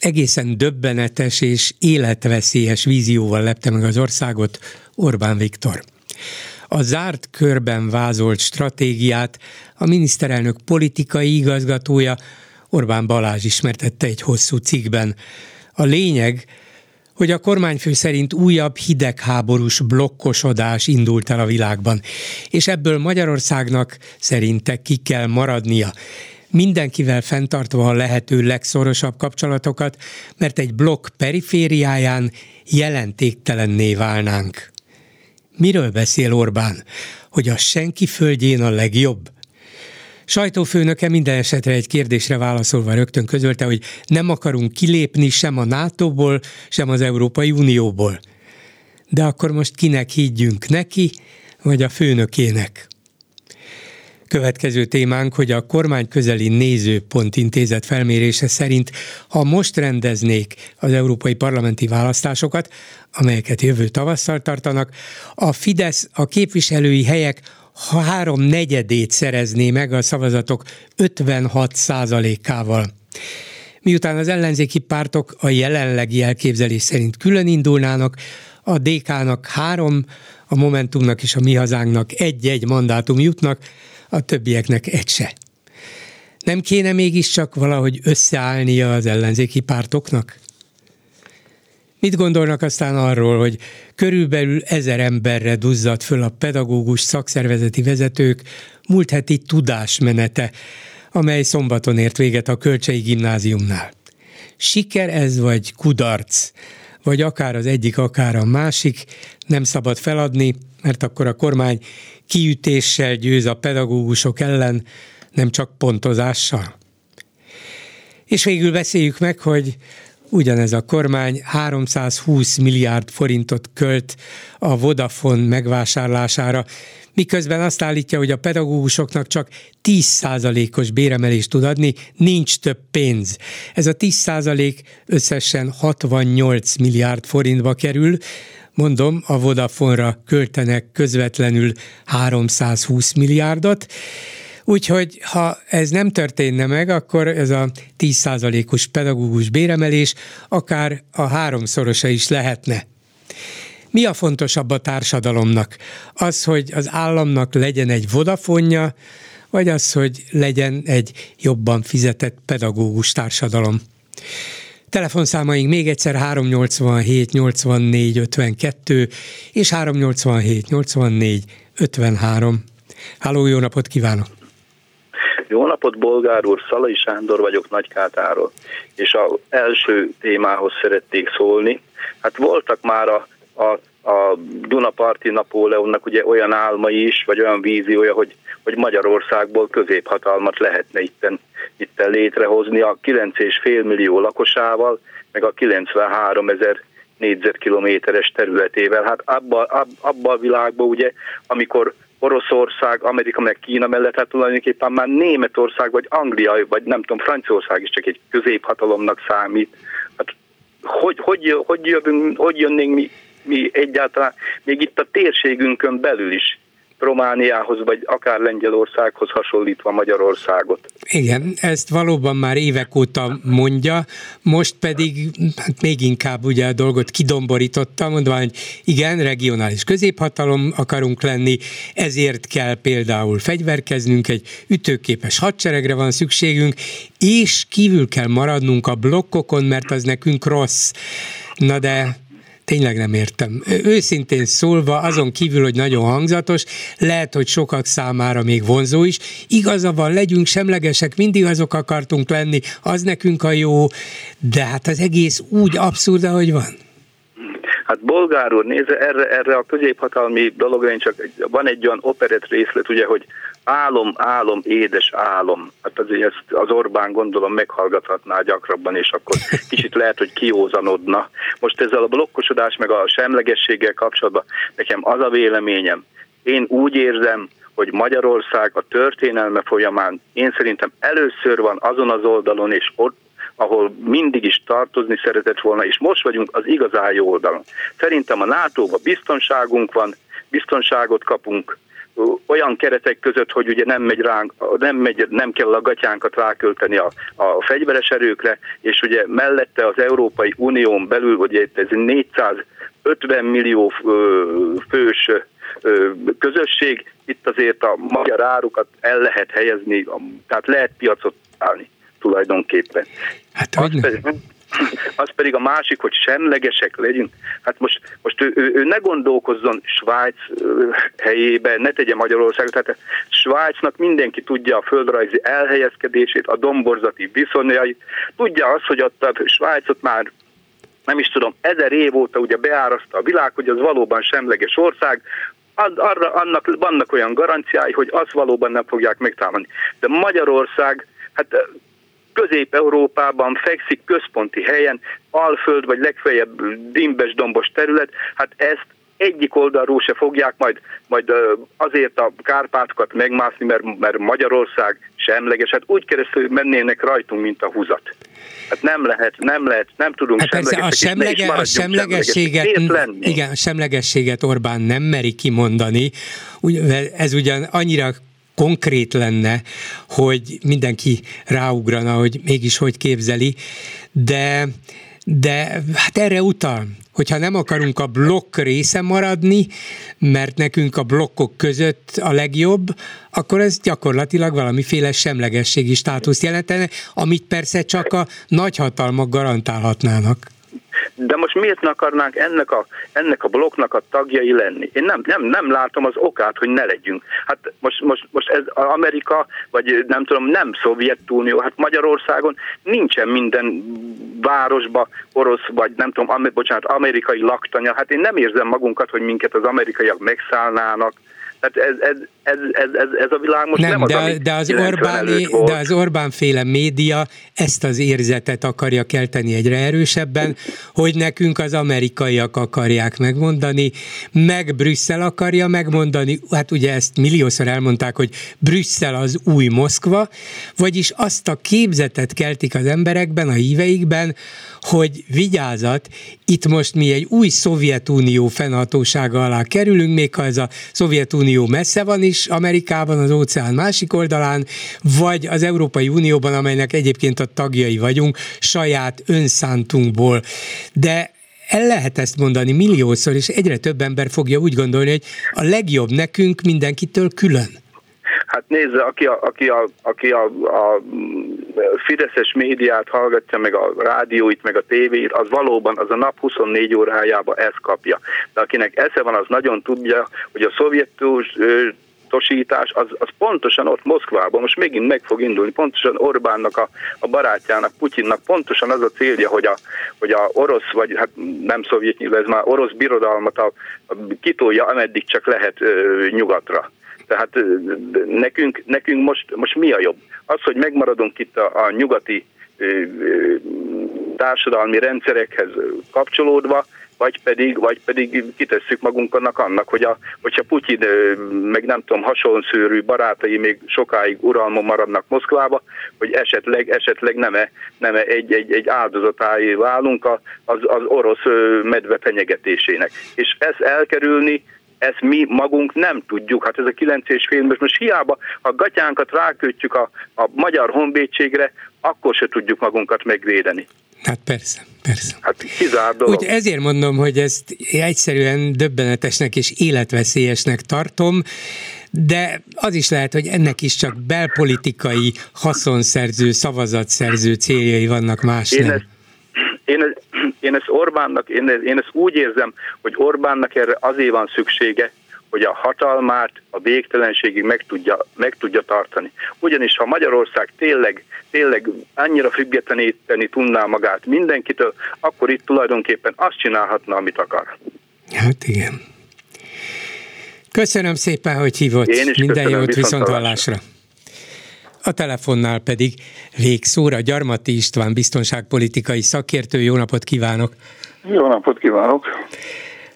egészen döbbenetes és életveszélyes vízióval lepte meg az országot Orbán Viktor. A zárt körben vázolt stratégiát a miniszterelnök politikai igazgatója Orbán Balázs ismertette egy hosszú cikkben. A lényeg, hogy a kormányfő szerint újabb hidegháborús blokkosodás indult el a világban, és ebből Magyarországnak szerinte ki kell maradnia mindenkivel fenntartva a lehető legszorosabb kapcsolatokat, mert egy blokk perifériáján jelentéktelenné válnánk. Miről beszél Orbán? Hogy a senki földjén a legjobb? Sajtófőnöke minden esetre egy kérdésre válaszolva rögtön közölte, hogy nem akarunk kilépni sem a NATO-ból, sem az Európai Unióból. De akkor most kinek higgyünk neki, vagy a főnökének? Következő témánk, hogy a kormány közeli nézőpont intézet felmérése szerint, ha most rendeznék az európai parlamenti választásokat, amelyeket jövő tavasszal tartanak, a Fidesz a képviselői helyek három negyedét szerezné meg a szavazatok 56 százalékával. Miután az ellenzéki pártok a jelenlegi elképzelés szerint külön indulnának, a DK-nak három, a Momentumnak és a Mi Hazánknak egy-egy mandátum jutnak, a többieknek egy se. Nem kéne mégiscsak valahogy összeállnia az ellenzéki pártoknak? Mit gondolnak aztán arról, hogy körülbelül ezer emberre duzzadt föl a pedagógus szakszervezeti vezetők múlt heti tudásmenete, amely szombaton ért véget a Kölcsei Gimnáziumnál. Siker ez vagy kudarc? Vagy akár az egyik, akár a másik, nem szabad feladni, mert akkor a kormány kiütéssel győz a pedagógusok ellen, nem csak pontozással. És végül beszéljük meg, hogy ugyanez a kormány 320 milliárd forintot költ a Vodafone megvásárlására, miközben azt állítja, hogy a pedagógusoknak csak 10%-os béremelést tud adni, nincs több pénz. Ez a 10% összesen 68 milliárd forintba kerül, mondom, a Vodafone-ra költenek közvetlenül 320 milliárdot, Úgyhogy ha ez nem történne meg, akkor ez a 10%-os pedagógus béremelés akár a háromszorosa is lehetne. Mi a fontosabb a társadalomnak? Az, hogy az államnak legyen egy vodafonja, vagy az, hogy legyen egy jobban fizetett pedagógus társadalom? Telefonszámaink még egyszer 387 84 52 és 387 84 53. Háló, jó napot kívánok! Jó napot, Bolgár úr, Szalai Sándor vagyok Nagykátáról, és az első témához szerették szólni. Hát voltak már a, a, a Dunaparti Napóleonnak ugye olyan álmai is, vagy olyan víziója, hogy, hogy Magyarországból középhatalmat lehetne itten, itten létrehozni a 9,5 millió lakosával, meg a 93 ezer négyzetkilométeres területével. Hát abban abba a világban ugye, amikor Oroszország, Amerika meg Kína mellett, hát tulajdonképpen már Németország, vagy Anglia, vagy nem tudom, Franciaország is csak egy középhatalomnak számít. Hát hogy, hogy, hogy, jövünk, hogy jönnénk mi, mi egyáltalán, még itt a térségünkön belül is Romániához, vagy akár Lengyelországhoz hasonlítva Magyarországot. Igen, ezt valóban már évek óta mondja, most pedig hát még inkább ugye a dolgot kidomborította, mondva, hogy igen, regionális középhatalom akarunk lenni, ezért kell például fegyverkeznünk, egy ütőképes hadseregre van szükségünk, és kívül kell maradnunk a blokkokon, mert az nekünk rossz. Na de tényleg nem értem. Őszintén szólva, azon kívül, hogy nagyon hangzatos, lehet, hogy sokak számára még vonzó is. Igaza van, legyünk semlegesek, mindig azok akartunk lenni, az nekünk a jó, de hát az egész úgy abszurd, ahogy van. Hát bolgár úr, nézze, erre, erre a középhatalmi dologra én csak van egy olyan operett részlet, ugye, hogy álom, álom, édes álom. Hát azért ezt az Orbán gondolom meghallgathatná gyakrabban, és akkor kicsit lehet, hogy kiózanodna. Most ezzel a blokkosodás meg a semlegességgel kapcsolatban nekem az a véleményem, én úgy érzem, hogy Magyarország a történelme folyamán én szerintem először van azon az oldalon, és ott, ahol mindig is tartozni szeretett volna, és most vagyunk az igazán jó oldalon. Szerintem a NATO-ban biztonságunk van, biztonságot kapunk, olyan keretek között, hogy ugye nem megy ránk, nem, megy, nem kell a gatyánkat rákölteni a, a fegyveres erőkre, és ugye mellette az Európai Unión belül, ugye ez 450 millió fős közösség, itt azért a magyar árukat el lehet helyezni, tehát lehet piacot állni tulajdonképpen. Hát, hogy pedig, az pedig a másik, hogy semlegesek legyünk. Hát most, most ő, ő, ő ne gondolkozzon Svájc helyébe, ne tegye Magyarországot. Tehát Svájcnak mindenki tudja a földrajzi elhelyezkedését, a domborzati viszonyait, tudja azt, hogy ott a Svájcot már nem is tudom, ezer év óta ugye beáraszta a világ, hogy az valóban semleges ország, arra annak vannak olyan garanciái, hogy azt valóban nem fogják megtámadni. De Magyarország, hát Közép-Európában fekszik központi helyen, Alföld vagy legfeljebb dimbes dombos terület, hát ezt egyik oldalról se fogják majd, majd azért a Kárpátokat megmászni, mert, mert Magyarország semleges. Hát úgy keresztül mennének rajtunk, mint a húzat. Hát nem lehet, nem lehet, nem tudunk hát persze a, semlege, a semlegességet, igen, a semlegességet Orbán nem meri kimondani. Ez ugyan annyira konkrét lenne, hogy mindenki ráugrana, hogy mégis hogy képzeli, de de hát erre utal, hogyha nem akarunk a blokk része maradni, mert nekünk a blokkok között a legjobb, akkor ez gyakorlatilag valamiféle semlegességi státuszt jelentene, amit persze csak a nagyhatalmak garantálhatnának. De most miért ne akarnánk ennek a, ennek a blokknak a tagjai lenni? Én nem, nem, nem látom az okát, hogy ne legyünk. Hát most, most, most ez Amerika, vagy nem tudom, nem Szovjetunió, hát Magyarországon nincsen minden városba orosz, vagy nem tudom, am, bocsánat, amerikai laktanya. Hát én nem érzem magunkat, hogy minket az amerikaiak megszállnának tehát ez, ez, ez, ez, ez, ez a világ most nem, nem de, az, de, az Orbán, de az Orbán féle média ezt az érzetet akarja kelteni egyre erősebben, hogy nekünk az amerikaiak akarják megmondani, meg Brüsszel akarja megmondani, hát ugye ezt milliószor elmondták, hogy Brüsszel az új Moszkva, vagyis azt a képzetet keltik az emberekben, a híveikben, hogy vigyázat, itt most mi egy új Szovjetunió fennhatósága alá kerülünk, még ha ez a Szovjetunió messze van is, Amerikában, az óceán másik oldalán, vagy az Európai Unióban, amelynek egyébként a tagjai vagyunk, saját önszántunkból. De el lehet ezt mondani milliószor, és egyre több ember fogja úgy gondolni, hogy a legjobb nekünk mindenkitől külön. Hát nézze, aki a, aki a, aki a, a fideszes médiát hallgatja, meg a rádióit, meg a tévét, az valóban az a nap 24 órájában ezt kapja. De akinek esze van, az nagyon tudja, hogy a szovjetus tosítás, az, az pontosan ott Moszkvában, most megint meg fog indulni, pontosan Orbánnak, a, a barátjának, Putyinnak pontosan az a célja, hogy a, hogy a orosz, vagy hát nem szovjet, ez már orosz birodalmat a, a, kitolja, ameddig csak lehet ö, nyugatra. Tehát nekünk, nekünk most, most mi a jobb? Az, hogy megmaradunk itt a, a nyugati társadalmi rendszerekhez kapcsolódva, vagy pedig, vagy pedig kitesszük magunknak annak, hogy a, hogyha Putyin meg nem tudom, hasonszőrű barátai még sokáig uralmon maradnak Moszkvába, hogy esetleg, esetleg nem, -e, nem -e egy, egy, egy áldozatáé válunk az, az orosz medve fenyegetésének. És ezt elkerülni ezt mi magunk nem tudjuk. Hát ez a 9,5 most, most hiába, a gatyánkat rákötjük a, a magyar honvédségre, akkor se tudjuk magunkat megvédeni. Hát persze, persze. Hát dolog. Úgy ezért mondom, hogy ezt egyszerűen döbbenetesnek és életveszélyesnek tartom, de az is lehet, hogy ennek is csak belpolitikai haszonszerző, szavazatszerző céljai vannak más én nem. Ezt, én, én ezt Orbánnak, én, én ezt úgy érzem, hogy Orbánnak erre azért van szüksége, hogy a hatalmát a végtelenségig meg tudja, meg tudja tartani. Ugyanis ha Magyarország tényleg, tényleg annyira függetleníteni tudná magát mindenkitől, akkor itt tulajdonképpen azt csinálhatna, amit akar. Hát igen. Köszönöm szépen, hogy hívott. Én is Minden köszönöm, jót viszont hallásra. A telefonnál pedig végszóra Gyarmati István biztonságpolitikai szakértő. Jó napot kívánok! Jó napot kívánok!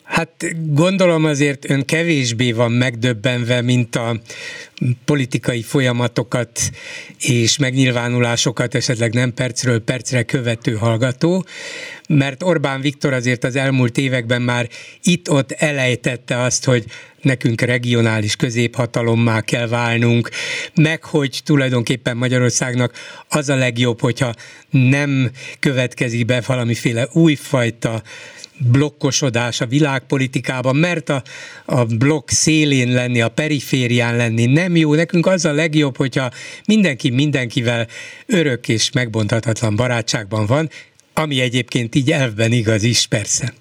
Hát gondolom azért ön kevésbé van megdöbbenve, mint a politikai folyamatokat és megnyilvánulásokat esetleg nem percről percre követő hallgató, mert Orbán Viktor azért az elmúlt években már itt-ott elejtette azt, hogy nekünk regionális középhatalommá kell válnunk, meg hogy tulajdonképpen Magyarországnak az a legjobb, hogyha nem következik be valamiféle újfajta blokkosodás a világpolitikában, mert a, a blokk szélén lenni, a periférián lenni nem jó. Nekünk az a legjobb, hogyha mindenki mindenkivel örök és megbonthatatlan barátságban van, ami egyébként így elvben igaz is, persze.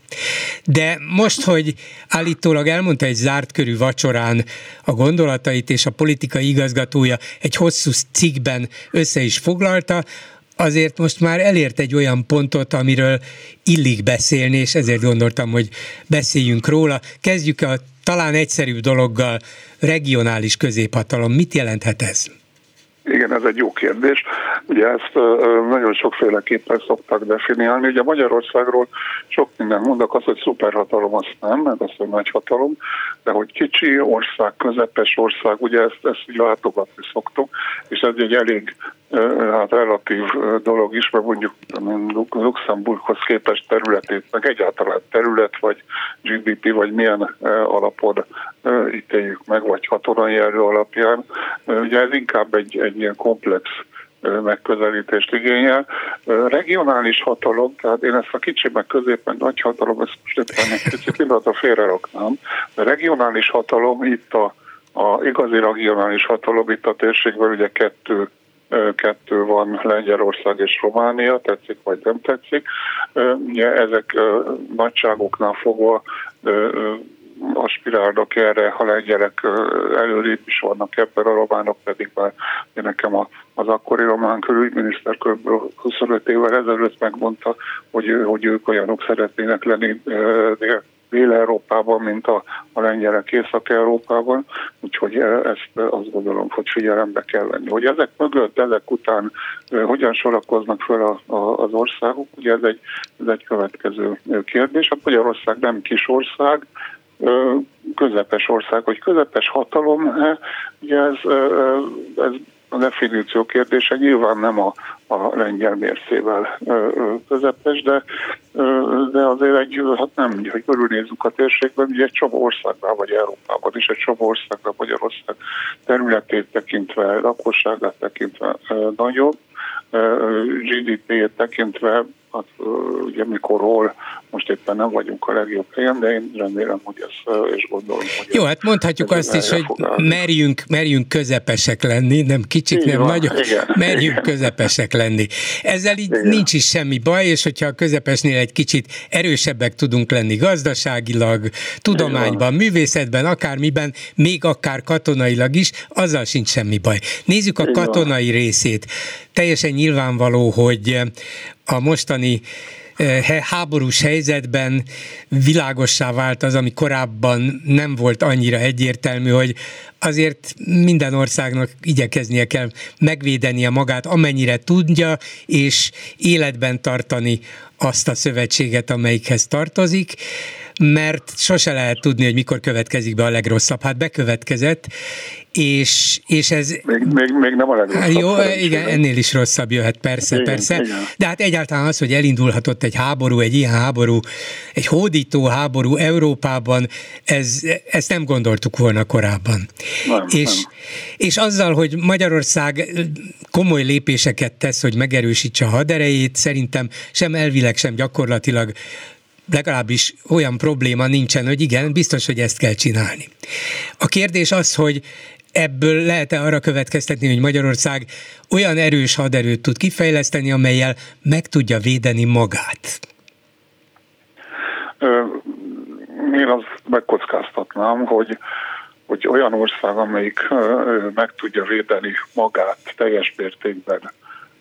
De most, hogy állítólag elmondta egy zárt körű vacsorán a gondolatait, és a politikai igazgatója egy hosszú cikkben össze is foglalta, azért most már elért egy olyan pontot, amiről illik beszélni, és ezért gondoltam, hogy beszéljünk róla. Kezdjük a talán egyszerűbb dologgal, regionális középhatalom. Mit jelenthet ez? Igen, ez egy jó kérdés. Ugye ezt nagyon sokféleképpen szoktak definiálni. Ugye Magyarországról sok minden mondok, az, hogy szuperhatalom, azt nem, meg az, hogy nagy hatalom, de hogy kicsi ország, közepes ország, ugye ezt, ezt látogatni szoktuk, és ez egy elég hát relatív dolog is, mert mondjuk Luxemburghoz képest területét, meg egyáltalán terület, vagy GDP, vagy milyen alapon ítéljük meg, vagy katonai erő alapján. Ugye ez inkább egy, egy ilyen komplex megközelítést igényel. Regionális hatalom, tehát én ezt a kicsi meg közép meg nagy hatalom, ezt most éppen egy kicsit pillanatra félreraknám, regionális hatalom itt a, a igazi regionális hatalom itt a térségben ugye kettő kettő van, Lengyelország és Románia, tetszik vagy nem tetszik. Ezek nagyságoknál fogva aspirálnak erre, ha lengyelek előrébb is vannak ebben, a románok pedig már nekem az akkori román külügyminiszter kb. 25 évvel ezelőtt megmondta, hogy, hogy ők olyanok szeretnének lenni Dél-Európában, mint a, a lengyelek Észak-Európában, úgyhogy ezt azt gondolom, hogy figyelembe kell venni. Hogy ezek mögött, ezek után hogyan sorakoznak fel a, a, az országok, ugye ez egy, ez egy következő kérdés. A Magyarország nem kis ország, közepes ország, hogy közepes hatalom, ugye ez, ez a definíció kérdése nyilván nem a, a lengyel mércével közepes, de, de azért egy, hát nem, hogy körülnézzük a térségben, ugye egy csomó országban, vagy Európában is egy csomó országban Magyarország területét tekintve, lakosságát tekintve nagyobb, GDP-t tekintve hát ugye mikorról most éppen nem vagyunk a legjobb helyen, de én remélem, hogy ez, és gondolom, hogy Jó, hát mondhatjuk azt is, hogy merjünk, merjünk közepesek lenni, nem kicsit, így nem van, igen. merjünk közepesek lenni. Ezzel így igen. nincs is semmi baj, és hogyha a közepesnél egy kicsit erősebbek tudunk lenni gazdaságilag, tudományban, művészetben, akármiben, még akár katonailag is, azzal sincs semmi baj. Nézzük a katonai részét. Teljesen nyilvánvaló, hogy a mostani eh, háborús helyzetben világossá vált az, ami korábban nem volt annyira egyértelmű, hogy azért minden országnak igyekeznie kell megvédenie magát, amennyire tudja, és életben tartani azt a szövetséget, amelyikhez tartozik mert sose lehet tudni, hogy mikor következik be a legrosszabb. Hát bekövetkezett, és, és ez... Még, még, még nem a legrosszabb. Jó, igen, ennél is rosszabb jöhet, persze, igen, persze. Igen. De hát egyáltalán az, hogy elindulhatott egy háború, egy ilyen háború, egy hódító háború Európában, ez, ezt nem gondoltuk volna korábban. Nem, és, nem. és azzal, hogy Magyarország komoly lépéseket tesz, hogy megerősítse a haderejét, szerintem sem elvileg, sem gyakorlatilag legalábbis olyan probléma nincsen, hogy igen, biztos, hogy ezt kell csinálni. A kérdés az, hogy ebből lehet-e arra következtetni, hogy Magyarország olyan erős haderőt tud kifejleszteni, amelyel meg tudja védeni magát? Én azt megkockáztatnám, hogy, hogy olyan ország, amelyik meg tudja védeni magát teljes mértékben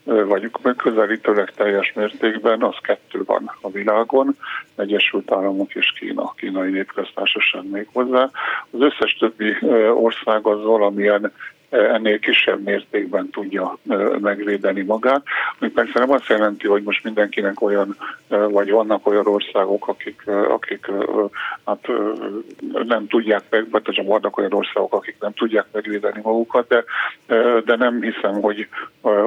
vagy közelítőleg teljes mértékben, az kettő van a világon, Egyesült Államok és Kína, kínai népköztársaság még hozzá. Az összes többi ország az valamilyen ennél kisebb mértékben tudja megvédeni magát. Ami persze nem azt jelenti, hogy most mindenkinek olyan, vagy vannak olyan országok, akik, akik hát nem tudják meg, vagy csak vannak olyan országok, akik nem tudják megvédeni magukat, de, de nem hiszem, hogy,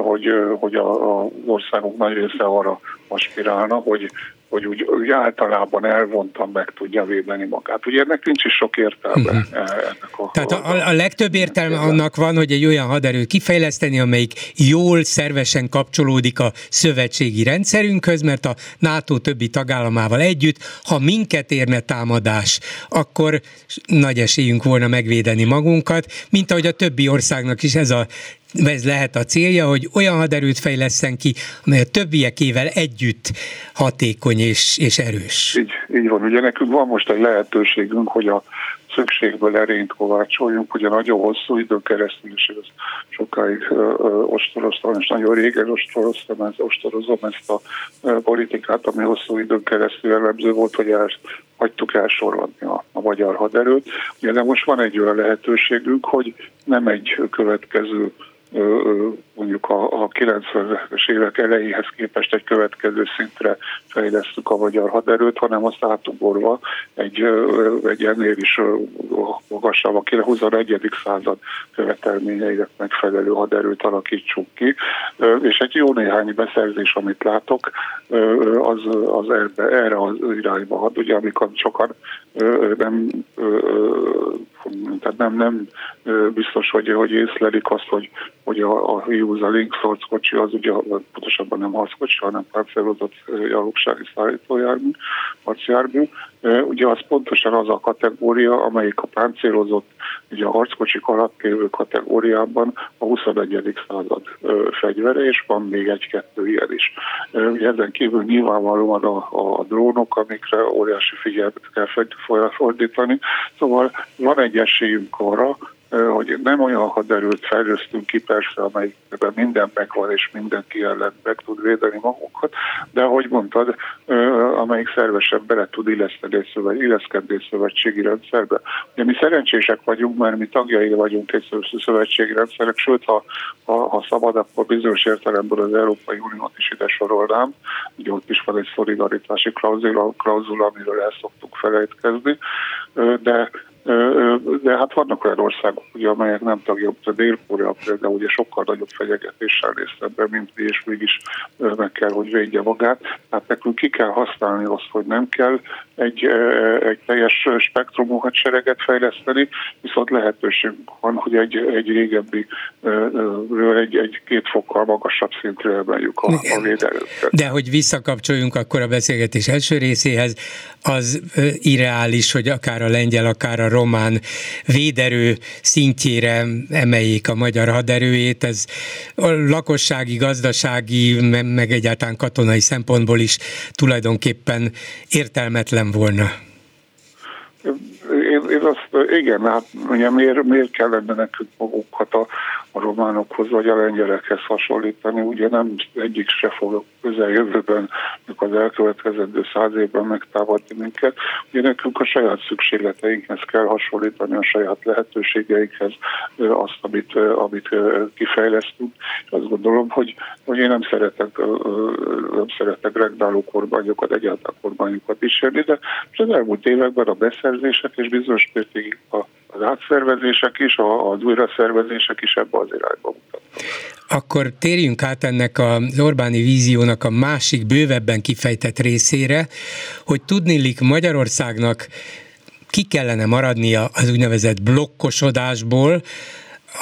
hogy, hogy az országok nagy része arra aspirálna, hogy, hogy úgy, úgy általában elvontan meg tudja védeni magát. Ugye ennek nincs is sok értelme. Uh-huh. Ennek a, Tehát a, a legtöbb értelme annak van, hogy egy olyan haderőt kifejleszteni, amelyik jól, szervesen kapcsolódik a szövetségi rendszerünkhöz, mert a NATO többi tagállamával együtt, ha minket érne támadás, akkor nagy esélyünk volna megvédeni magunkat, mint ahogy a többi országnak is ez a ez lehet a célja, hogy olyan haderőt fejleszten ki, amely a többiekével együtt hatékony és, és erős. Így, így van, ugye nekünk van most egy lehetőségünk, hogy a szükségből erényt kovácsoljunk, ugye nagyon hosszú időn keresztül, és ez sokáig ostoroztam, és nagyon régen ostoroztam, ez, ostorozom ezt a politikát, ami hosszú időn keresztül jellemző volt, hogy ezt hagytuk elsorolni a, a magyar haderőt. Ugye de most van egy olyan lehetőségünk, hogy nem egy következő mondjuk a, a 90-es évek elejéhez képest egy következő szintre fejlesztük a magyar haderőt, hanem azt átugorva egy, egy ennél is magasabb, a 21. század követelményeinek megfelelő haderőt alakítsuk ki. És egy jó néhány beszerzés, amit látok, az, az erre, erre az irányba had, ugye amikor sokan nem tehát nem, nem biztos, hogy, hogy észlelik azt, hogy, hogy a, a Hughes, a Lynx harckocsi az ugye pontosabban nem harckocsi, hanem páncélozott gyalogsági szállítójármű, harcjármű. Ugye az pontosan az a kategória, amelyik a páncélozott, ugye a harckocsik alatt lévő kategóriában a 21. század fegyvere, és van még egy-kettő ilyen is. Ugye ezen kívül nyilvánvalóan a, a drónok, amikre óriási figyelmet kell fordítani. Szóval van egy esélyünk arra, hogy nem olyan haderőt fejlesztünk ki persze, amelyikben minden megvan és mindenki ellen meg tud védeni magunkat, de ahogy mondtad, amelyik szervesen bele tud illeszkedni egy, szövet, illeszkedni egy szövetségi rendszerbe. Ugye mi szerencsések vagyunk, mert mi tagjai vagyunk egy szövetségi rendszerek, sőt, ha, ha, ha szabad, akkor bizonyos értelemben az Európai Uniót is ide sorolnám. Ugye ott is van egy szolidaritási klauzula, klauzula amiről el szoktuk felejtkezni, de de hát vannak olyan országok, ugye, amelyek nem tagja, a Dél-Korea például ugye sokkal nagyobb fenyegetéssel néz szembe, mint mi, és mégis meg kell, hogy védje magát. Tehát nekünk ki kell használni azt, hogy nem kell egy, egy teljes spektrumú hadsereget fejleszteni, viszont lehetőségünk van, hogy egy, egy régebbi, egy, egy két fokkal magasabb szintre emeljük a, a védelőket. De hogy visszakapcsoljunk akkor a beszélgetés első részéhez, az irreális, hogy akár a lengyel, akár a román véderő szintjére emeljék a magyar haderőjét. Ez a lakossági, gazdasági, meg egyáltalán katonai szempontból is tulajdonképpen értelmetlen volna. Én, én azt, igen, hát ugye miért, miért kellene nekünk magukat a, a románokhoz vagy a lengyelekhez hasonlítani, ugye nem egyik se fog közeljövőben, az elkövetkezendő száz évben megtámadni minket. Ugye nekünk a saját szükségleteinkhez kell hasonlítani, a saját lehetőségeinkhez azt, amit, amit kifejlesztünk. Azt gondolom, hogy, hogy én nem szeretek, nem szeretek regnáló kormányokat, egyáltalán kormányokat kísérni, de az elmúlt években a beszerzések és bizonyos mértékig az átszervezések is, az újraszervezések is ebbe az irányba mutatnak. Akkor térjünk át ennek az Orbáni víziónak a másik bővebben kifejtett részére, hogy tudnélik Magyarországnak ki kellene maradnia az úgynevezett blokkosodásból,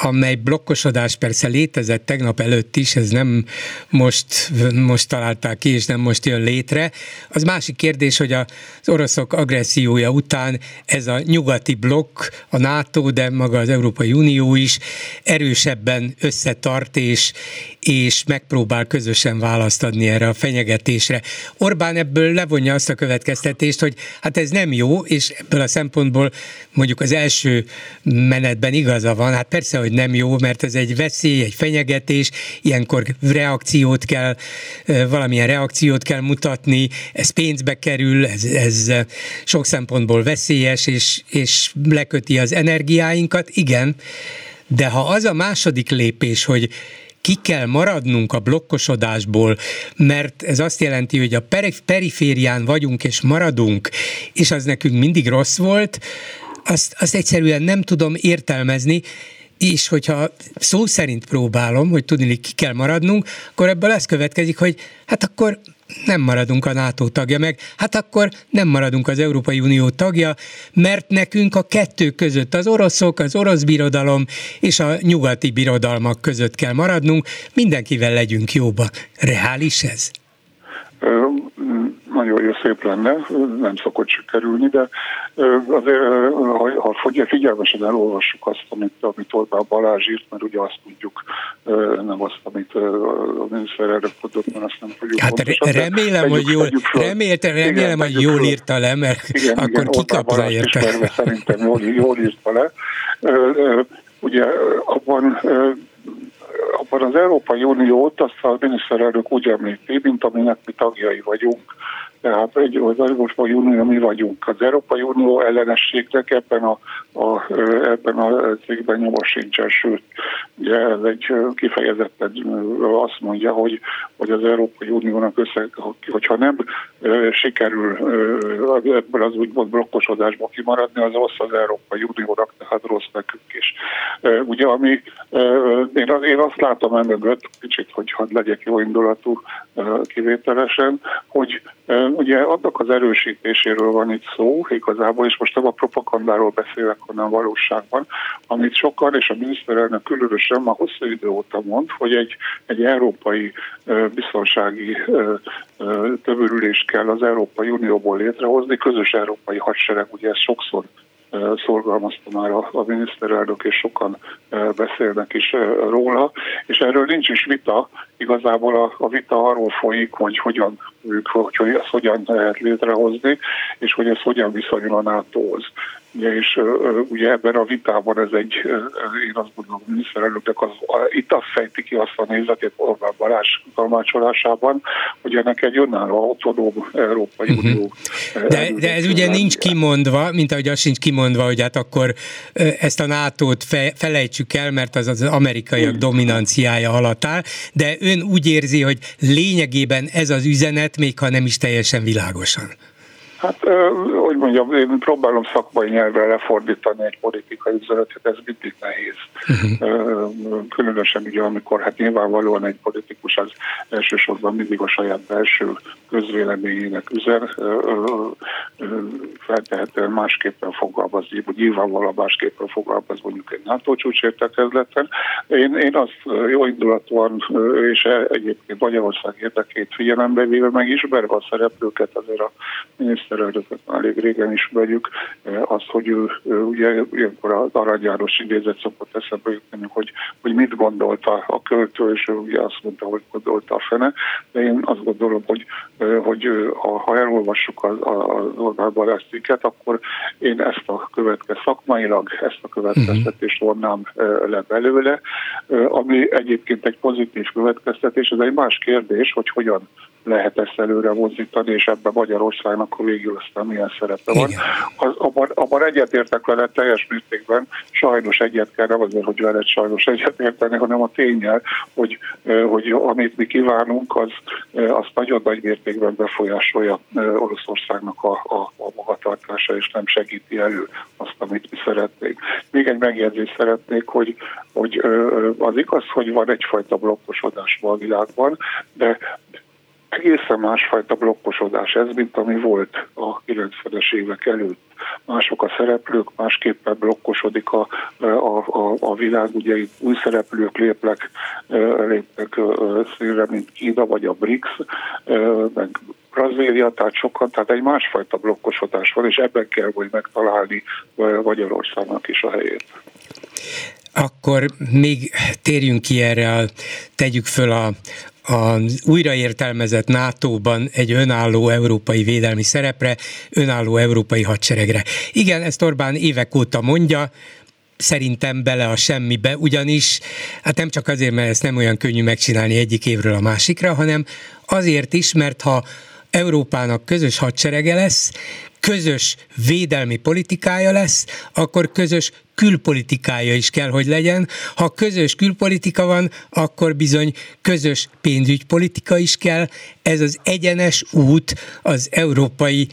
amely blokkosodás persze létezett tegnap előtt is, ez nem most, most találták ki, és nem most jön létre. Az másik kérdés, hogy az oroszok agressziója után ez a nyugati blokk, a NATO, de maga az Európai Unió is erősebben összetart, és, és megpróbál közösen választ adni erre a fenyegetésre. Orbán ebből levonja azt a következtetést, hogy hát ez nem jó, és ebből a szempontból mondjuk az első menetben igaza van, hát persze persze, hogy nem jó, mert ez egy veszély, egy fenyegetés, ilyenkor reakciót kell, valamilyen reakciót kell mutatni, ez pénzbe kerül, ez, ez sok szempontból veszélyes, és, és leköti az energiáinkat, igen, de ha az a második lépés, hogy ki kell maradnunk a blokkosodásból, mert ez azt jelenti, hogy a periférián vagyunk és maradunk, és az nekünk mindig rossz volt, azt, azt egyszerűen nem tudom értelmezni, és hogyha szó szerint próbálom, hogy tudni, ki kell maradnunk, akkor ebből ez következik, hogy hát akkor nem maradunk a NATO tagja, meg hát akkor nem maradunk az Európai Unió tagja, mert nekünk a kettő között az oroszok, az orosz birodalom és a nyugati birodalmak között kell maradnunk, mindenkivel legyünk jóba. Reális ez? Nagyon jó szép lenne, nem szokott sikerülni, de azért, ha, ha figyelmesen elolvassuk azt, amit, amit Orbán Balázs írt, mert ugye azt tudjuk, nem azt, amit a miniszterelnök mondott, mert azt nem tudjuk. Hát pontosan, remélem, hogy jól, remélt, remélem, igen, hogy jól írta le, mert igen, akkor igen, kikapra érte. Szerintem jól, jól írta le. Ugye abban abban az Európai Uniót azt a miniszterelnök úgy említi, mint aminek mi tagjai vagyunk, tehát egy, az Európai Unió mi vagyunk. Az Európai Unió ellenességnek ebben a, a, ebben a cégben nyomos sincsen, sőt, ugye ez egy kifejezetten azt mondja, hogy, hogy az Európai Uniónak össze, hogyha nem sikerül ebből az úgymond blokkosodásból kimaradni, az rossz az Európai Uniónak, tehát rossz nekünk is. Ugye, ami én, én azt látom emögött, kicsit, hogy hadd legyek jó indulatú kivételesen, hogy ugye annak az erősítéséről van itt szó igazából, és most nem a propagandáról beszélek, hanem valóságban, amit sokan, és a miniszterelnök különösen már hosszú idő óta mond, hogy egy, egy európai biztonsági tömörülést kell az Európai Unióból létrehozni, közös európai hadsereg, ugye ez sokszor szorgalmazta már a, a miniszterelnök, és sokan beszélnek is róla, és erről nincs is vita, igazából a, a vita arról folyik, hogy hogyan, hogy, ezt hogyan lehet létrehozni, és hogy ez hogyan viszonyul a NATO-hoz. És ugye ebben a vitában ez egy, én azt gondolom, a miniszterelnöknek az, itt azt fejti ki azt a nézetét Orbán Balázs tolmácsolásában, hogy ennek egy önálló autonóm Európai uh-huh. Unió. De, de ez ugye nincs kimondva, mint ahogy az sincs kimondva, hogy hát akkor ezt a NATO-t fe, felejtsük el, mert az az amerikaiak uh-huh. dominanciája alatt áll, de ön úgy érzi, hogy lényegében ez az üzenet, még ha nem is teljesen világosan. Hát, hogy mondjam, én próbálom szakmai nyelvre lefordítani egy politikai üzenetet, ez mindig nehéz. Uh-huh. Különösen ugye, amikor hát nyilvánvalóan egy politikus az elsősorban mindig a saját belső közvéleményének üzen, feltehetően másképpen fogalmaz, vagy nyilvánvalóan másképpen fogalmaz mondjuk egy NATO csúcsértekezleten. Én, én azt jó indulatúan, és egyébként Magyarország érdekét figyelembe véve meg ismerve a szereplőket azért a miniszter miniszterelnököt már elég régen ismerjük, azt, hogy ő, ő ugye ilyenkor az Arany János idézet szokott eszembe jutni, hogy, hogy mit gondolta a költő, és ő ugye azt mondta, hogy gondolta a fene, de én azt gondolom, hogy, hogy ha, ha elolvassuk az, az Orbán Balázs akkor én ezt a következő szakmailag, ezt a következtetést vonnám le belőle, ami egyébként egy pozitív következtetés, ez egy más kérdés, hogy hogyan lehet ezt előre mozdítani, és ebben Magyarországnak a végül aztán milyen szerepe van. Az, abban, abban egyetértek vele teljes mértékben, sajnos egyet kell, nem azért, hogy veled sajnos egyetérteni, hanem a tényel, hogy, hogy amit mi kívánunk, az, az nagyon nagy mértékben befolyásolja Oroszországnak a, a, a magatartása, és nem segíti elő azt, amit mi szeretnénk. Még egy megjegyzést szeretnék, hogy, hogy az igaz, hogy van egyfajta blokkosodás a világban, de egészen másfajta blokkosodás ez, mint ami volt a 90-es évek előtt. Mások a szereplők, másképpen blokkosodik a, a, a, a világ, ugye itt új szereplők lépnek, lépnek szélre, mint Kína vagy a BRICS, meg Brazília, tehát sokan, tehát egy másfajta blokkosodás van, és ebben kell hogy megtalálni Magyarországnak is a helyét. Akkor még térjünk ki erre, tegyük föl a, az újraértelmezett NATO-ban egy önálló európai védelmi szerepre, önálló európai hadseregre. Igen, ezt Orbán évek óta mondja, szerintem bele a semmibe, ugyanis hát nem csak azért, mert ezt nem olyan könnyű megcsinálni egyik évről a másikra, hanem azért is, mert ha Európának közös hadserege lesz, közös védelmi politikája lesz, akkor közös külpolitikája is kell, hogy legyen. Ha közös külpolitika van, akkor bizony közös pénzügypolitika is kell. Ez az egyenes út az európai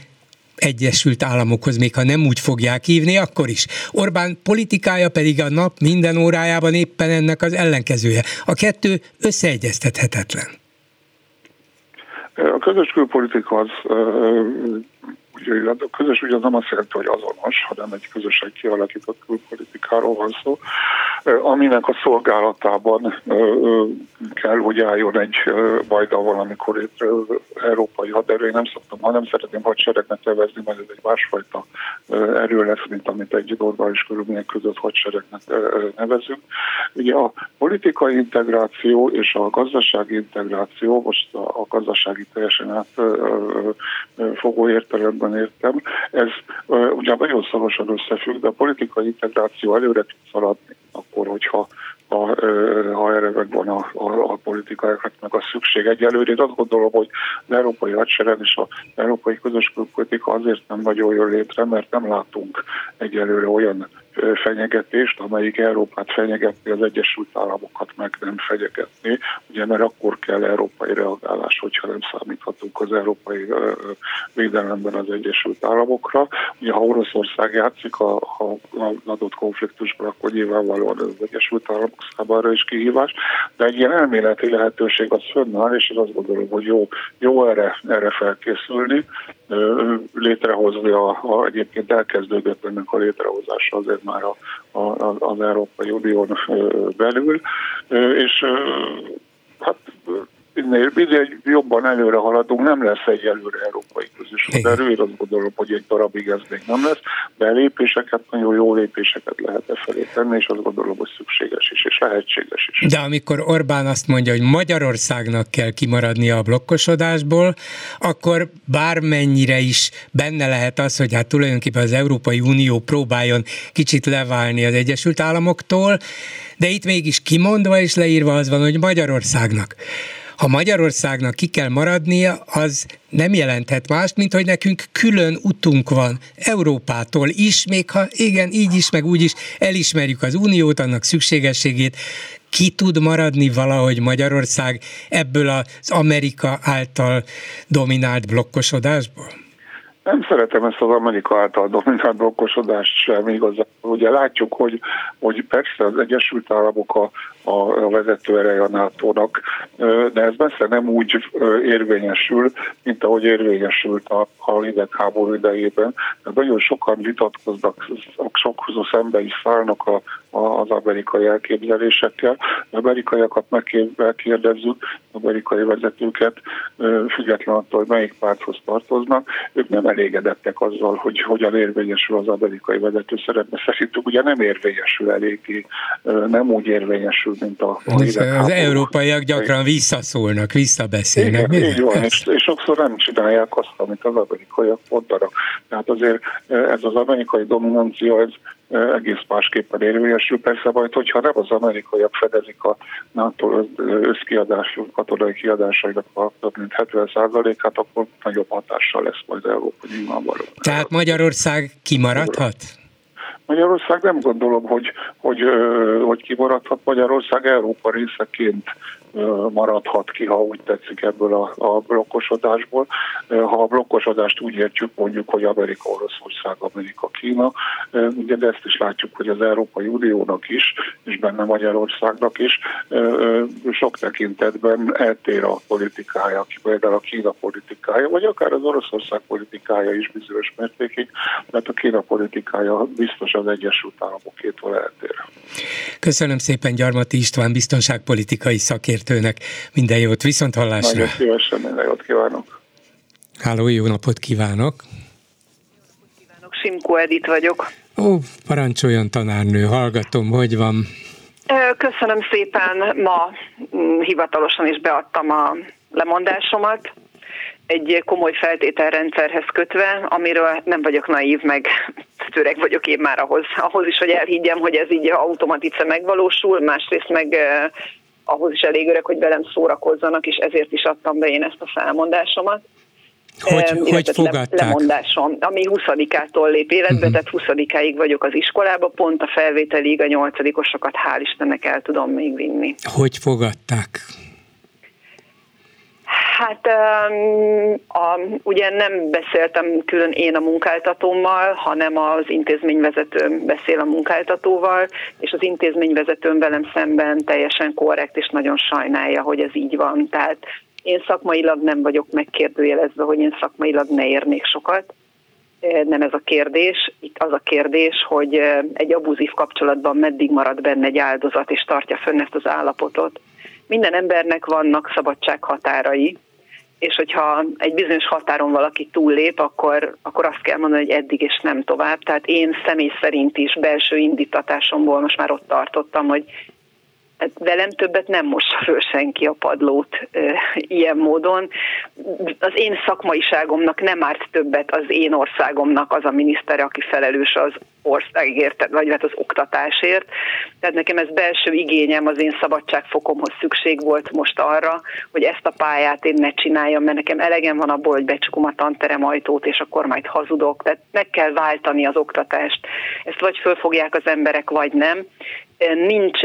Egyesült Államokhoz, még ha nem úgy fogják hívni, akkor is. Orbán politikája pedig a nap minden órájában éppen ennek az ellenkezője. A kettő összeegyeztethetetlen. A közös külpolitika az a közös ugye nem azt jelenti, hogy azonos, hanem egy közösen kialakított külpolitikáról van szó, aminek a szolgálatában kell, hogy álljon egy majd a valamikor létre európai haderő. Én nem szoktam, ha nem szeretném hadseregnek nevezni, mert ez egy másfajta erő lesz, mint amit egy normális körülmények között hadseregnek nevezünk. Ugye a politikai integráció és a gazdasági integráció, most a gazdasági teljesen átfogó értelemben értem, ez ugye nagyon szorosan összefügg, de a politikai integráció előre tud szaladni akkor, hogyha ha, ha erre megvan a, a, a politikájának meg a szükség. Egyelőre én azt gondolom, hogy az európai hadsereg és az európai közös politika azért nem nagyon jön létre, mert nem látunk egyelőre olyan fenyegetést, amelyik Európát fenyegetni, az Egyesült Államokat meg nem fenyegetni, ugye mert akkor kell európai reagálás, hogyha nem számíthatunk az európai védelemben az Egyesült Államokra. Ugye ha Oroszország játszik a, a, a adott konfliktusban, akkor nyilvánvalóan az Egyesült Államok számára is kihívás, de egy ilyen elméleti lehetőség az fönnáll, és én azt gondolom, hogy jó, jó erre, erre felkészülni, létrehozni a, a egyébként elkezdődött ennek a létrehozása azért már a, a, az Európai Unión belül, és hát minél jobban előre haladunk, nem lesz egy előre európai közös erő, én azt gondolom, hogy egy darabig ez még nem lesz, de lépéseket, nagyon jó lépéseket lehet e felé tenni, és azt gondolom, hogy szükséges is, és lehetséges is. De amikor Orbán azt mondja, hogy Magyarországnak kell kimaradnia a blokkosodásból, akkor bármennyire is benne lehet az, hogy hát tulajdonképpen az Európai Unió próbáljon kicsit leválni az Egyesült Államoktól, de itt mégis kimondva és leírva az van, hogy Magyarországnak ha Magyarországnak ki kell maradnia, az nem jelenthet mást, mint hogy nekünk külön utunk van Európától is, még ha igen, így is, meg úgy is elismerjük az uniót, annak szükségességét, ki tud maradni valahogy Magyarország ebből az Amerika által dominált blokkosodásból? Nem szeretem ezt az Amerika által dominált blokkosodást sem igazán. Ugye látjuk, hogy, hogy persze az Egyesült Államok a, a, vezető ereje a NATO-nak, de ez messze nem úgy érvényesül, mint ahogy érvényesült a, a hidegháború idejében. De nagyon sokan vitatkoznak, sokszor szembe is szállnak a, az amerikai elképzelésekkel. Az amerikaiakat megkérdezzük, amerikai vezetőket, független attól, hogy melyik párthoz tartoznak, ők nem elégedettek azzal, hogy hogyan érvényesül az amerikai vezető szerepe. Szerintük ugye nem érvényesül eléggé, nem úgy érvényesül, mint a, a Az, az európaiak gyakran visszaszólnak, visszabeszélnek. Igen, így van, és, és sokszor nem csinálják azt, amit az amerikaiak mondanak. Tehát azért ez az amerikai dominancia, ez egész másképpen érvényesül. Persze majd, hogyha nem az amerikaiak fedezik a NATO összkiadású katonai kiadásainak a több mint 70%-át, akkor nagyobb hatással lesz majd Európa nyilvánvaló. Tehát Magyarország kimaradhat? Magyarország nem gondolom, hogy, hogy, hogy kimaradhat. Magyarország Európa részeként maradhat ki, ha úgy tetszik ebből a, a blokkosodásból. Ha a blokkosodást úgy értjük mondjuk, hogy Amerika, Oroszország, Amerika, Kína, ugye de ezt is látjuk, hogy az Európai Uniónak is, és benne Magyarországnak is sok tekintetben eltér a politikája, például a Kína politikája, vagy akár az Oroszország politikája is bizonyos mértékig, mert a Kína politikája biztos az Egyesült Államokétól eltér. Köszönöm szépen Gyarmati István biztonságpolitikai szakért szakértőnek. Minden jót, viszont hallásra. Nagyon szívesen, minden jót kívánok. Háló, jó napot kívánok. Simko Edit vagyok. Ó, parancsoljon tanárnő, hallgatom, hogy van? Köszönöm szépen, ma mm, hivatalosan is beadtam a lemondásomat egy komoly feltételrendszerhez kötve, amiről nem vagyok naív, meg öreg vagyok én már ahhoz, ahhoz is, hogy elhiggyem, hogy ez így automatice megvalósul, másrészt meg ahhoz is elég öreg, hogy velem szórakozzanak, és ezért is adtam be én ezt a felmondásomat. Hogy, um, hogy fogadták? Lemondásom, ami 20-ától lép életbe, uh-huh. tehát 20-áig vagyok az iskolába, pont a felvételig a nyolcadikosokat hál' Istennek el tudom még vinni. Hogy fogadták? Hát a, ugye nem beszéltem külön én a munkáltatómmal, hanem az intézményvezetőm beszél a munkáltatóval, és az intézményvezetőm velem szemben teljesen korrekt, és nagyon sajnálja, hogy ez így van. Tehát én szakmailag nem vagyok megkérdőjelezve, hogy én szakmailag ne érnék sokat. Nem ez a kérdés. Itt az a kérdés, hogy egy abuzív kapcsolatban meddig marad benne egy áldozat, és tartja fönn ezt az állapotot. Minden embernek vannak szabadsághatárai, és hogyha egy bizonyos határon valaki túllép, akkor, akkor azt kell mondani, hogy eddig és nem tovább. Tehát én személy szerint is belső indítatásomból most már ott tartottam, hogy Hát velem többet nem mossa föl senki a padlót e, ilyen módon. Az én szakmaiságomnak nem árt többet az én országomnak az a miniszter, aki felelős az országért, vagy hát az oktatásért. Tehát nekem ez belső igényem, az én szabadságfokomhoz szükség volt most arra, hogy ezt a pályát én ne csináljam, mert nekem elegem van abból, hogy becsukom a tanterem ajtót, és akkor majd hazudok. Tehát meg kell váltani az oktatást. Ezt vagy fölfogják az emberek, vagy nem. Nincs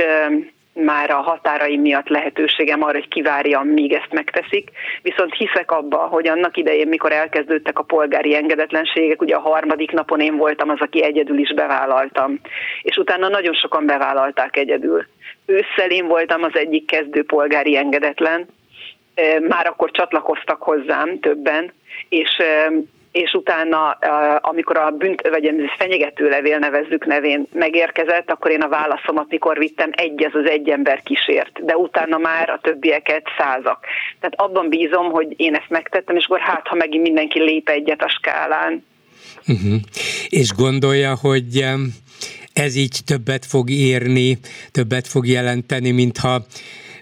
már a határaim miatt lehetőségem arra, hogy kivárjam, míg ezt megteszik. Viszont hiszek abba, hogy annak idején, mikor elkezdődtek a polgári engedetlenségek, ugye a harmadik napon én voltam az, aki egyedül is bevállaltam. És utána nagyon sokan bevállalták egyedül. Ősszel én voltam az egyik kezdő polgári engedetlen, már akkor csatlakoztak hozzám többen, és és utána, amikor a bünt, vagy fenyegető levél nevezzük nevén megérkezett, akkor én a válaszomat, mikor vittem, egy az az egy ember kísért, de utána már a többieket százak. Tehát abban bízom, hogy én ezt megtettem, és akkor hát, ha megint mindenki lép egyet a skálán. Uh-huh. És gondolja, hogy ez így többet fog érni, többet fog jelenteni, mintha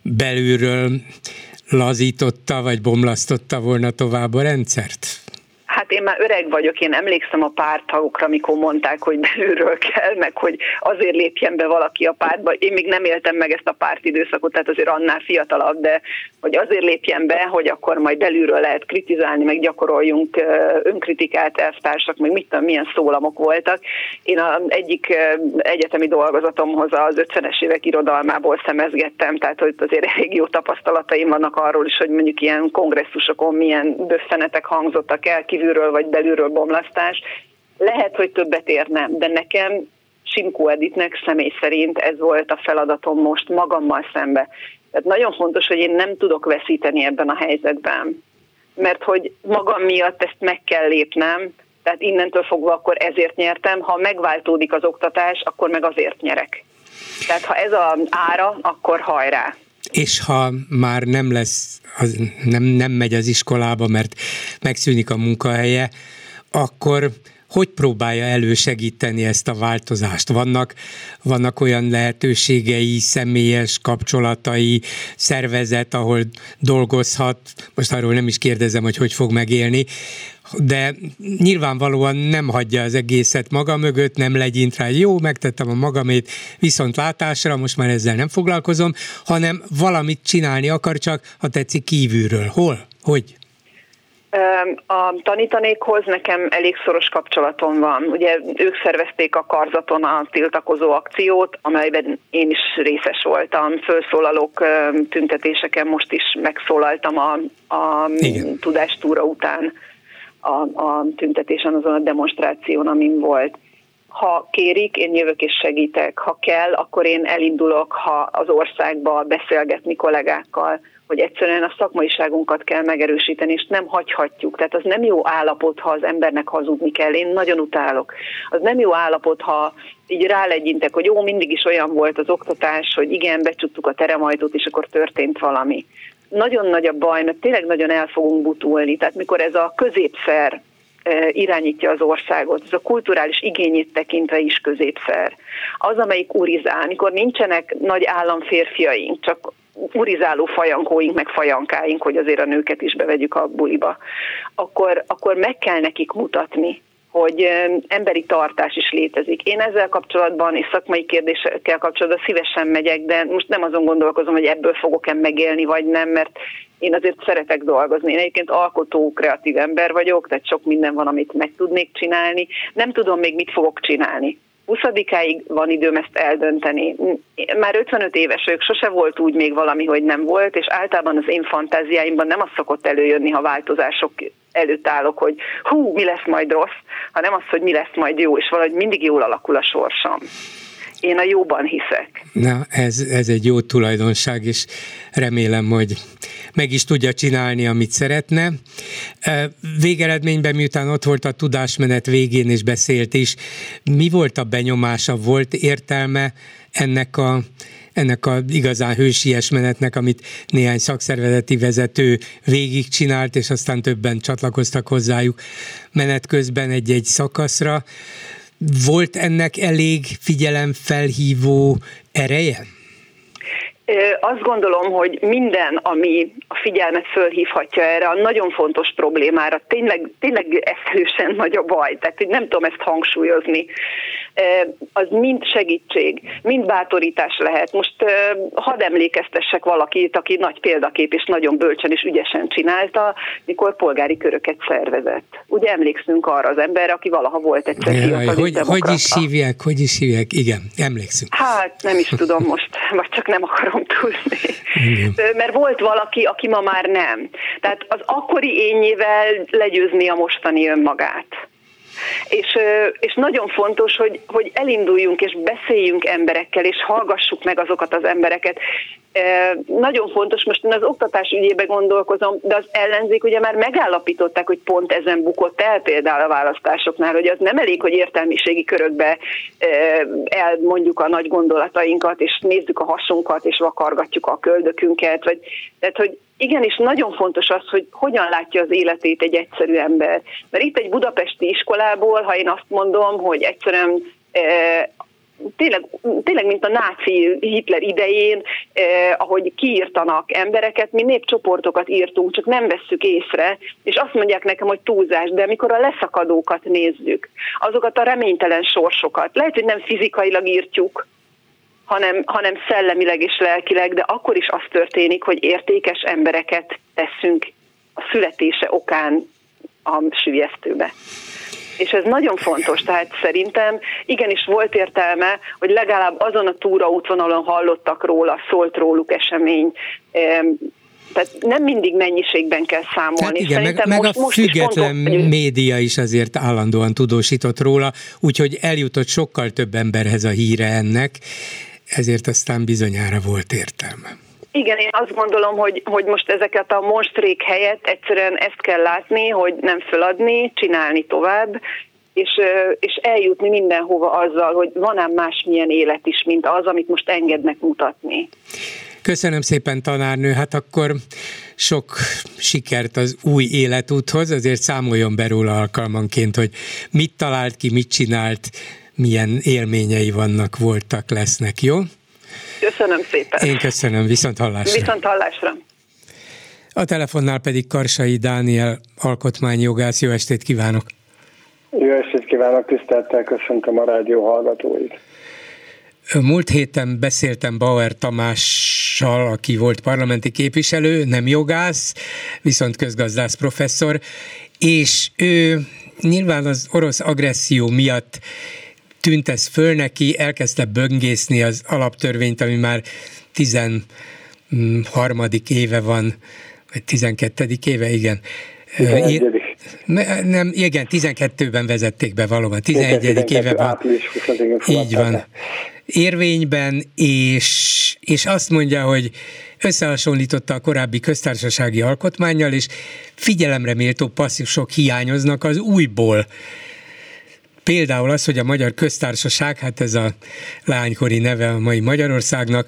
belülről lazította vagy bomlasztotta volna tovább a rendszert? Hát én már öreg vagyok, én emlékszem a pártagokra, amikor mondták, hogy belülről kell, meg hogy azért lépjen be valaki a pártba. Én még nem éltem meg ezt a pártidőszakot, tehát azért annál fiatalabb, de hogy azért lépjen be, hogy akkor majd belülről lehet kritizálni, meg gyakoroljunk önkritikát, elvtársak, meg mit tudom, milyen szólamok voltak. Én az egyik egyetemi dolgozatomhoz az 50-es évek irodalmából szemezgettem, tehát hogy azért elég jó tapasztalataim vannak arról is, hogy mondjuk ilyen kongresszusokon milyen dösszenetek hangzottak el, kívül kívülről vagy belülről bomlasztás. Lehet, hogy többet érne, de nekem Simkó Editnek személy szerint ez volt a feladatom most magammal szembe. Tehát nagyon fontos, hogy én nem tudok veszíteni ebben a helyzetben, mert hogy magam miatt ezt meg kell lépnem, tehát innentől fogva akkor ezért nyertem, ha megváltódik az oktatás, akkor meg azért nyerek. Tehát ha ez az ára, akkor hajrá. És ha már nem lesz, az, nem, nem megy az iskolába, mert megszűnik a munkahelye, akkor hogy próbálja elősegíteni ezt a változást? Vannak, vannak olyan lehetőségei, személyes kapcsolatai, szervezet, ahol dolgozhat, most arról nem is kérdezem, hogy hogy fog megélni, de nyilvánvalóan nem hagyja az egészet maga mögött, nem legyint rá, jó, megtettem a magamét viszont látásra, most már ezzel nem foglalkozom, hanem valamit csinálni akar csak, ha tetszik kívülről. Hol? Hogy? A tanítanékhoz nekem elég szoros kapcsolatom van. Ugye ők szervezték a karzaton a tiltakozó akciót, amelyben én is részes voltam. Fölszólalók tüntetéseken most is megszólaltam a, a tudástúra után a, a tüntetésen, azon a demonstráción, amin volt. Ha kérik, én jövök és segítek. Ha kell, akkor én elindulok ha az országba beszélgetni kollégákkal, hogy egyszerűen a szakmaiságunkat kell megerősíteni, és nem hagyhatjuk. Tehát az nem jó állapot, ha az embernek hazudni kell. Én nagyon utálok. Az nem jó állapot, ha így rálegyintek, hogy jó, mindig is olyan volt az oktatás, hogy igen, becsuktuk a teremajtót, és akkor történt valami nagyon nagy a baj, mert tényleg nagyon el fogunk butulni. Tehát mikor ez a középszer e, irányítja az országot, ez a kulturális igényét tekintve is középszer. Az, amelyik urizál, mikor nincsenek nagy államférfiaink, csak urizáló fajankóink, meg fajankáink, hogy azért a nőket is bevegyük a buliba, akkor, akkor meg kell nekik mutatni, hogy emberi tartás is létezik. Én ezzel kapcsolatban és szakmai kérdésekkel kapcsolatban szívesen megyek, de most nem azon gondolkozom, hogy ebből fogok-e megélni, vagy nem, mert én azért szeretek dolgozni. Én egyébként alkotó, kreatív ember vagyok, tehát sok minden van, amit meg tudnék csinálni. Nem tudom még, mit fogok csinálni. 20-áig van időm ezt eldönteni. Már 55 éves vagyok, sose volt úgy még valami, hogy nem volt, és általában az én fantáziáimban nem az szokott előjönni, ha változások előtt állok, hogy hú, mi lesz majd rossz, hanem az, hogy mi lesz majd jó, és valahogy mindig jól alakul a sorsom én a jóban hiszek. Na, ez, ez egy jó tulajdonság, és remélem, hogy meg is tudja csinálni, amit szeretne. Végeredményben, miután ott volt a tudásmenet végén és beszélt is, mi volt a benyomása, volt értelme ennek a ennek a igazán hősies menetnek, amit néhány szakszervezeti vezető végigcsinált, és aztán többen csatlakoztak hozzájuk menet közben egy-egy szakaszra. Volt ennek elég figyelemfelhívó ereje? Azt gondolom, hogy minden, ami a figyelmet fölhívhatja erre a nagyon fontos problémára, tényleg, tényleg eszelősen nagy a baj, tehát nem tudom ezt hangsúlyozni, az mind segítség, mind bátorítás lehet. Most hadd emlékeztessek valakit, aki nagy példakép és nagyon bölcsen és ügyesen csinálta, mikor polgári köröket szervezett. Ugye emlékszünk arra az emberre, aki valaha volt egyszer fiatal hogy, hogy is hívják, hogy is hívják, igen, emlékszünk. Hát nem is tudom most, vagy csak nem akarom tudni. Igen. Mert volt valaki, aki ma már nem. Tehát az akkori ényével legyőzni a mostani önmagát. És, és nagyon fontos, hogy, hogy elinduljunk és beszéljünk emberekkel, és hallgassuk meg azokat az embereket. Nagyon fontos, most én az oktatás ügyébe gondolkozom, de az ellenzék ugye már megállapították, hogy pont ezen bukott el például a választásoknál, hogy az nem elég, hogy értelmiségi körökbe elmondjuk a nagy gondolatainkat, és nézzük a hasunkat, és vakargatjuk a köldökünket, vagy, tehát, hogy igenis nagyon fontos az, hogy hogyan látja az életét egy egyszerű ember. Mert itt egy budapesti iskolából, ha én azt mondom, hogy egyszerűen tényleg, tényleg, mint a náci Hitler idején, eh, ahogy kiírtanak embereket, mi népcsoportokat írtunk, csak nem vesszük észre, és azt mondják nekem, hogy túlzás, de amikor a leszakadókat nézzük, azokat a reménytelen sorsokat, lehet, hogy nem fizikailag írtjuk, hanem, hanem szellemileg és lelkileg, de akkor is az történik, hogy értékes embereket teszünk a születése okán a sülyeztőbe. És ez nagyon fontos, tehát szerintem igenis volt értelme, hogy legalább azon a túraútvonalon hallottak róla, szólt róluk esemény, tehát nem mindig mennyiségben kell számolni. Hát igen, meg, meg most, a most független is mondom, média is azért állandóan tudósított róla, úgyhogy eljutott sokkal több emberhez a híre ennek, ezért aztán bizonyára volt értelme. Igen, én azt gondolom, hogy, hogy most ezeket a monstrék helyett egyszerűen ezt kell látni, hogy nem föladni, csinálni tovább, és, és eljutni mindenhova azzal, hogy van ám másmilyen élet is, mint az, amit most engednek mutatni. Köszönöm szépen, tanárnő. Hát akkor sok sikert az új életúthoz, azért számoljon be róla alkalmanként, hogy mit talált ki, mit csinált, milyen élményei vannak, voltak, lesznek, jó? Köszönöm szépen. Én köszönöm, viszont hallásra. Viszont hallásra. A telefonnál pedig Karsai Dániel alkotmányjogász. Jó estét kívánok! Jó estét kívánok, tisztelettel köszöntöm a rádió hallgatóit. Múlt héten beszéltem Bauer Tamással, aki volt parlamenti képviselő, nem jogász, viszont közgazdász professzor, és ő nyilván az orosz agresszió miatt tűnt ez föl neki, elkezdte böngészni az alaptörvényt, ami már 13. éve van, vagy 12. éve, igen. 11. Nem, igen, 12-ben vezették be valóban, 11. 12, éve van. Így van. Érvényben, és, és azt mondja, hogy összehasonlította a korábbi köztársasági alkotmányjal, és figyelemre méltó passzívsok hiányoznak az újból Például az, hogy a Magyar Köztársaság, hát ez a lánykori neve a mai Magyarországnak,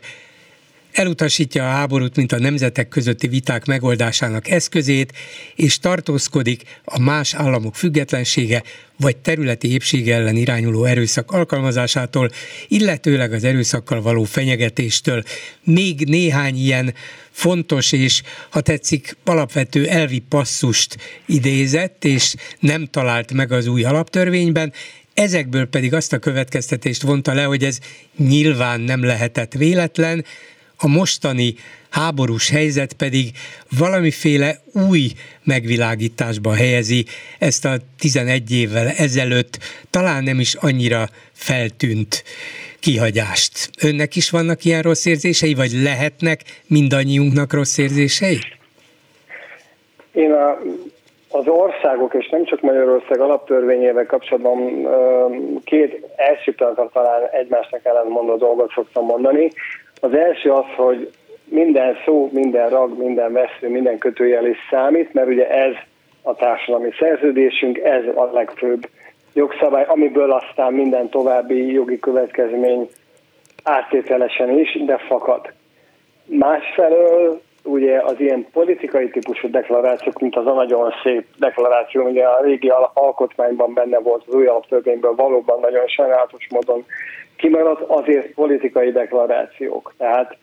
elutasítja a háborút, mint a nemzetek közötti viták megoldásának eszközét, és tartózkodik a más államok függetlensége vagy területi épsége ellen irányuló erőszak alkalmazásától, illetőleg az erőszakkal való fenyegetéstől. Még néhány ilyen fontos és, ha tetszik, alapvető elvi passzust idézett, és nem talált meg az új alaptörvényben, ezekből pedig azt a következtetést vonta le, hogy ez nyilván nem lehetett véletlen, a mostani háborús helyzet pedig valamiféle új megvilágításba helyezi ezt a 11 évvel ezelőtt talán nem is annyira feltűnt kihagyást. Önnek is vannak ilyen rossz érzései, vagy lehetnek mindannyiunknak rossz érzései? Én a, az országok, és nem csak Magyarország alaptörvényével kapcsolatban két első pillanatban talán egymásnak ellentmondó dolgot szoktam mondani. Az első az, hogy minden szó, minden rag, minden vesző, minden kötőjel is számít, mert ugye ez a társadalmi szerződésünk, ez a legfőbb jogszabály, amiből aztán minden további jogi következmény áttételesen is, de fakad. Másfelől ugye az ilyen politikai típusú deklarációk, mint az a nagyon szép deklaráció, ugye a régi alkotmányban benne volt, az új alaptörvényből valóban nagyon sajnálatos módon kimaradt, azért politikai deklarációk. Tehát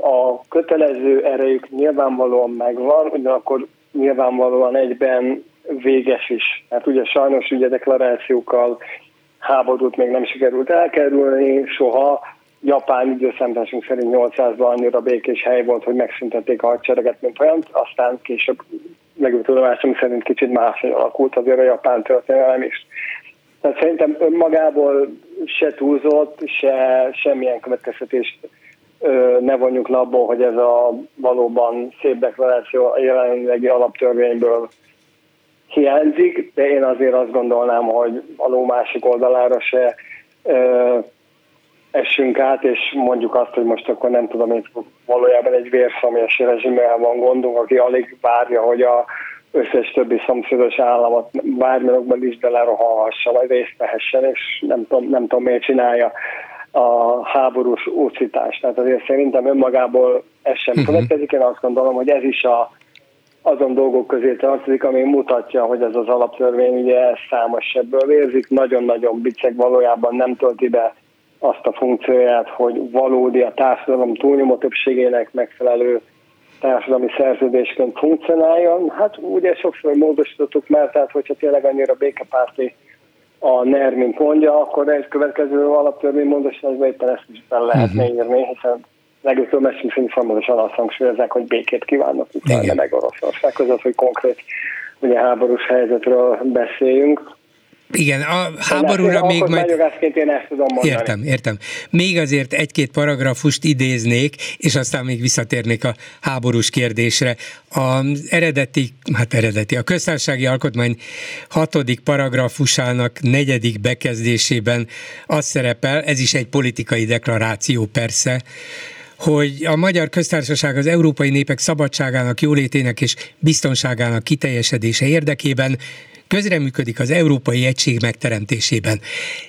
a kötelező erejük nyilvánvalóan megvan, ugyanakkor nyilvánvalóan egyben véges is. Hát ugye sajnos ugye deklarációkkal háborút még nem sikerült elkerülni soha. Japán időszámításunk szerint 800-ban annyira békés hely volt, hogy megszüntették a hadsereget, mint olyan, aztán később legjobb tudomásunk szerint kicsit más alakult azért a japán történelem is. Tehát szerintem önmagából se túlzott, se semmilyen következtetést ne vonjuk le abból, hogy ez a valóban szép deklaráció a jelenlegi alaptörvényből hiányzik, de én azért azt gondolnám, hogy a ló másik oldalára se ö, essünk át, és mondjuk azt, hogy most akkor nem tudom, hogy valójában egy vérszomjas rezsimmel van gondunk, aki alig várja, hogy a összes többi szomszédos államot bármilyenokban is belerohalhassa, vagy részt vehessen, és nem tudom, nem tudom miért csinálja a háborús úszítást. Tehát azért szerintem önmagából ez sem uh-huh. következik. Én azt gondolom, hogy ez is a, azon dolgok közé tartozik, ami mutatja, hogy ez az alaptörvény ugye számos sebből érzik, nagyon-nagyon biceg valójában nem tölti be azt a funkcióját, hogy valódi a társadalom túlnyomó többségének megfelelő társadalmi szerződésként funkcionáljon. Hát ugye sokszor módosítottuk már, tehát hogyha tényleg annyira békepárti a NER, mint mondja, akkor egy következő alaptörvény módosításban éppen ezt is fel lehetne uh-huh. írni, hiszen legutóbb messünk szerint folyamatosan azt hangsúlyozzák, hogy békét kívánnak utána meg Oroszország között, hogy konkrét ugye háborús helyzetről beszéljünk. Igen, a háborúra még majd... én ezt tudom mondani. Értem, értem. Még azért egy-két paragrafust idéznék, és aztán még visszatérnék a háborús kérdésre. Az eredeti, hát eredeti, a köztársasági alkotmány hatodik paragrafusának negyedik bekezdésében az szerepel, ez is egy politikai deklaráció persze, hogy a Magyar Köztársaság az európai népek szabadságának, jólétének és biztonságának kiteljesedése érdekében közreműködik az Európai Egység megteremtésében.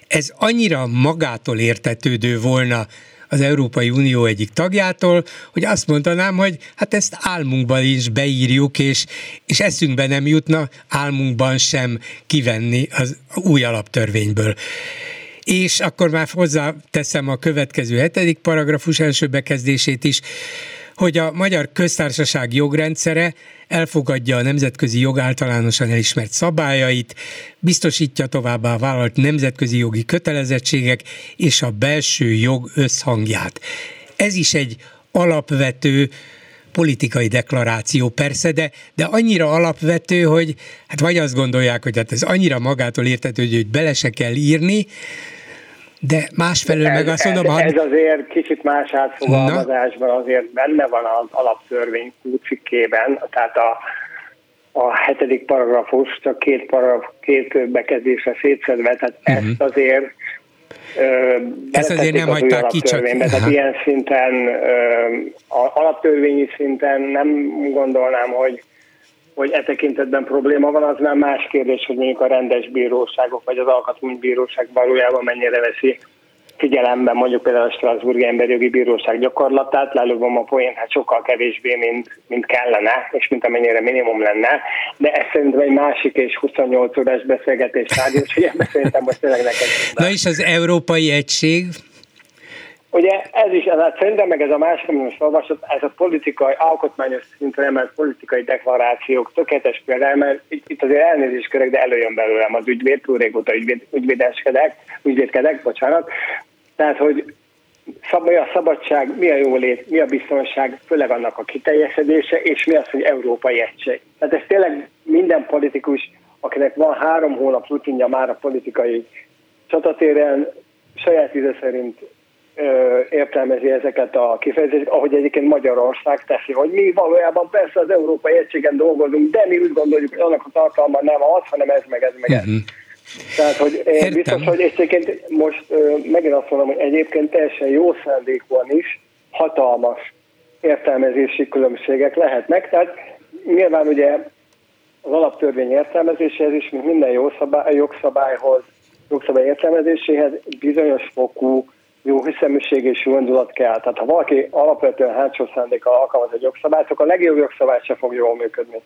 Ez annyira magától értetődő volna az Európai Unió egyik tagjától, hogy azt mondanám, hogy hát ezt álmunkban is beírjuk, és, és eszünkbe nem jutna álmunkban sem kivenni az új alaptörvényből. És akkor már hozzáteszem a következő hetedik paragrafus első bekezdését is, hogy a magyar köztársaság jogrendszere elfogadja a nemzetközi jog általánosan elismert szabályait, biztosítja továbbá a vállalt nemzetközi jogi kötelezettségek és a belső jog összhangját. Ez is egy alapvető politikai deklaráció persze, de, de annyira alapvető, hogy hát vagy azt gondolják, hogy hát ez annyira magától értetődő, hogy bele se kell írni, de másfelől ez, meg azt mondom... Ez, ez azért kicsit más átfogalmazásban azért benne van az alaptörvény cikkében, tehát a, a hetedik paragrafus csak két, paragraf, két bekezdésre szétszedve, tehát uh-huh. ezt azért ezt azért nem hagyták ki csak... Tehát ilyen szinten, alaptörvényi szinten nem gondolnám, hogy hogy e tekintetben probléma van, az már más kérdés, hogy mondjuk a rendes bíróságok vagy az alkotmánybíróság valójában mennyire veszi figyelembe mondjuk például a Strasburgi Emberjogi Bíróság gyakorlatát, lelővom a poén, hát sokkal kevésbé, mint, mint kellene, és mint amennyire minimum lenne, de ez szerintem egy másik és 28 órás beszélgetés tárgy, és ilyen szerintem most tényleg neked. Na és az Európai Egység, Ugye ez is, hát szerintem meg ez a másik, amit most olvasott, ez a politikai, alkotmányos szintre emelt politikai deklarációk tökéletes például, mert itt azért elnézést körök, de előjön belőlem az ügyvéd, túl régóta ügyvéd, ügyvédeskedek, ügyvédkedek, bocsánat. Tehát, hogy szab, mi a szabadság, mi a jólét, mi a biztonság, főleg annak a kiteljesedése, és mi az, hogy európai egység. Tehát ez tényleg minden politikus, akinek van három hónap rutinja már a politikai csatatéren, saját íze szerint értelmezi ezeket a kifejezéseket, ahogy egyébként Magyarország teszi, hogy mi valójában persze az Európai Egységen dolgozunk, de mi úgy gondoljuk, hogy annak a tartalma nem az, hanem ez meg ez meg ez. Uh-huh. Tehát, hogy én Értem. biztos, hogy egyébként most megint azt mondom, hogy egyébként teljesen jó szándékúan is hatalmas értelmezési különbségek lehetnek. Tehát nyilván ugye az alaptörvény értelmezéséhez is, mint minden jó szabály, jogszabályhoz, jogszabály értelmezéséhez bizonyos fokú jó hiszeműség és jó indulat kell. Tehát ha valaki alapvetően hátsó szándékkal alkalmaz egy jogszabályt, akkor a legjobb jogszabály se fog jól működni.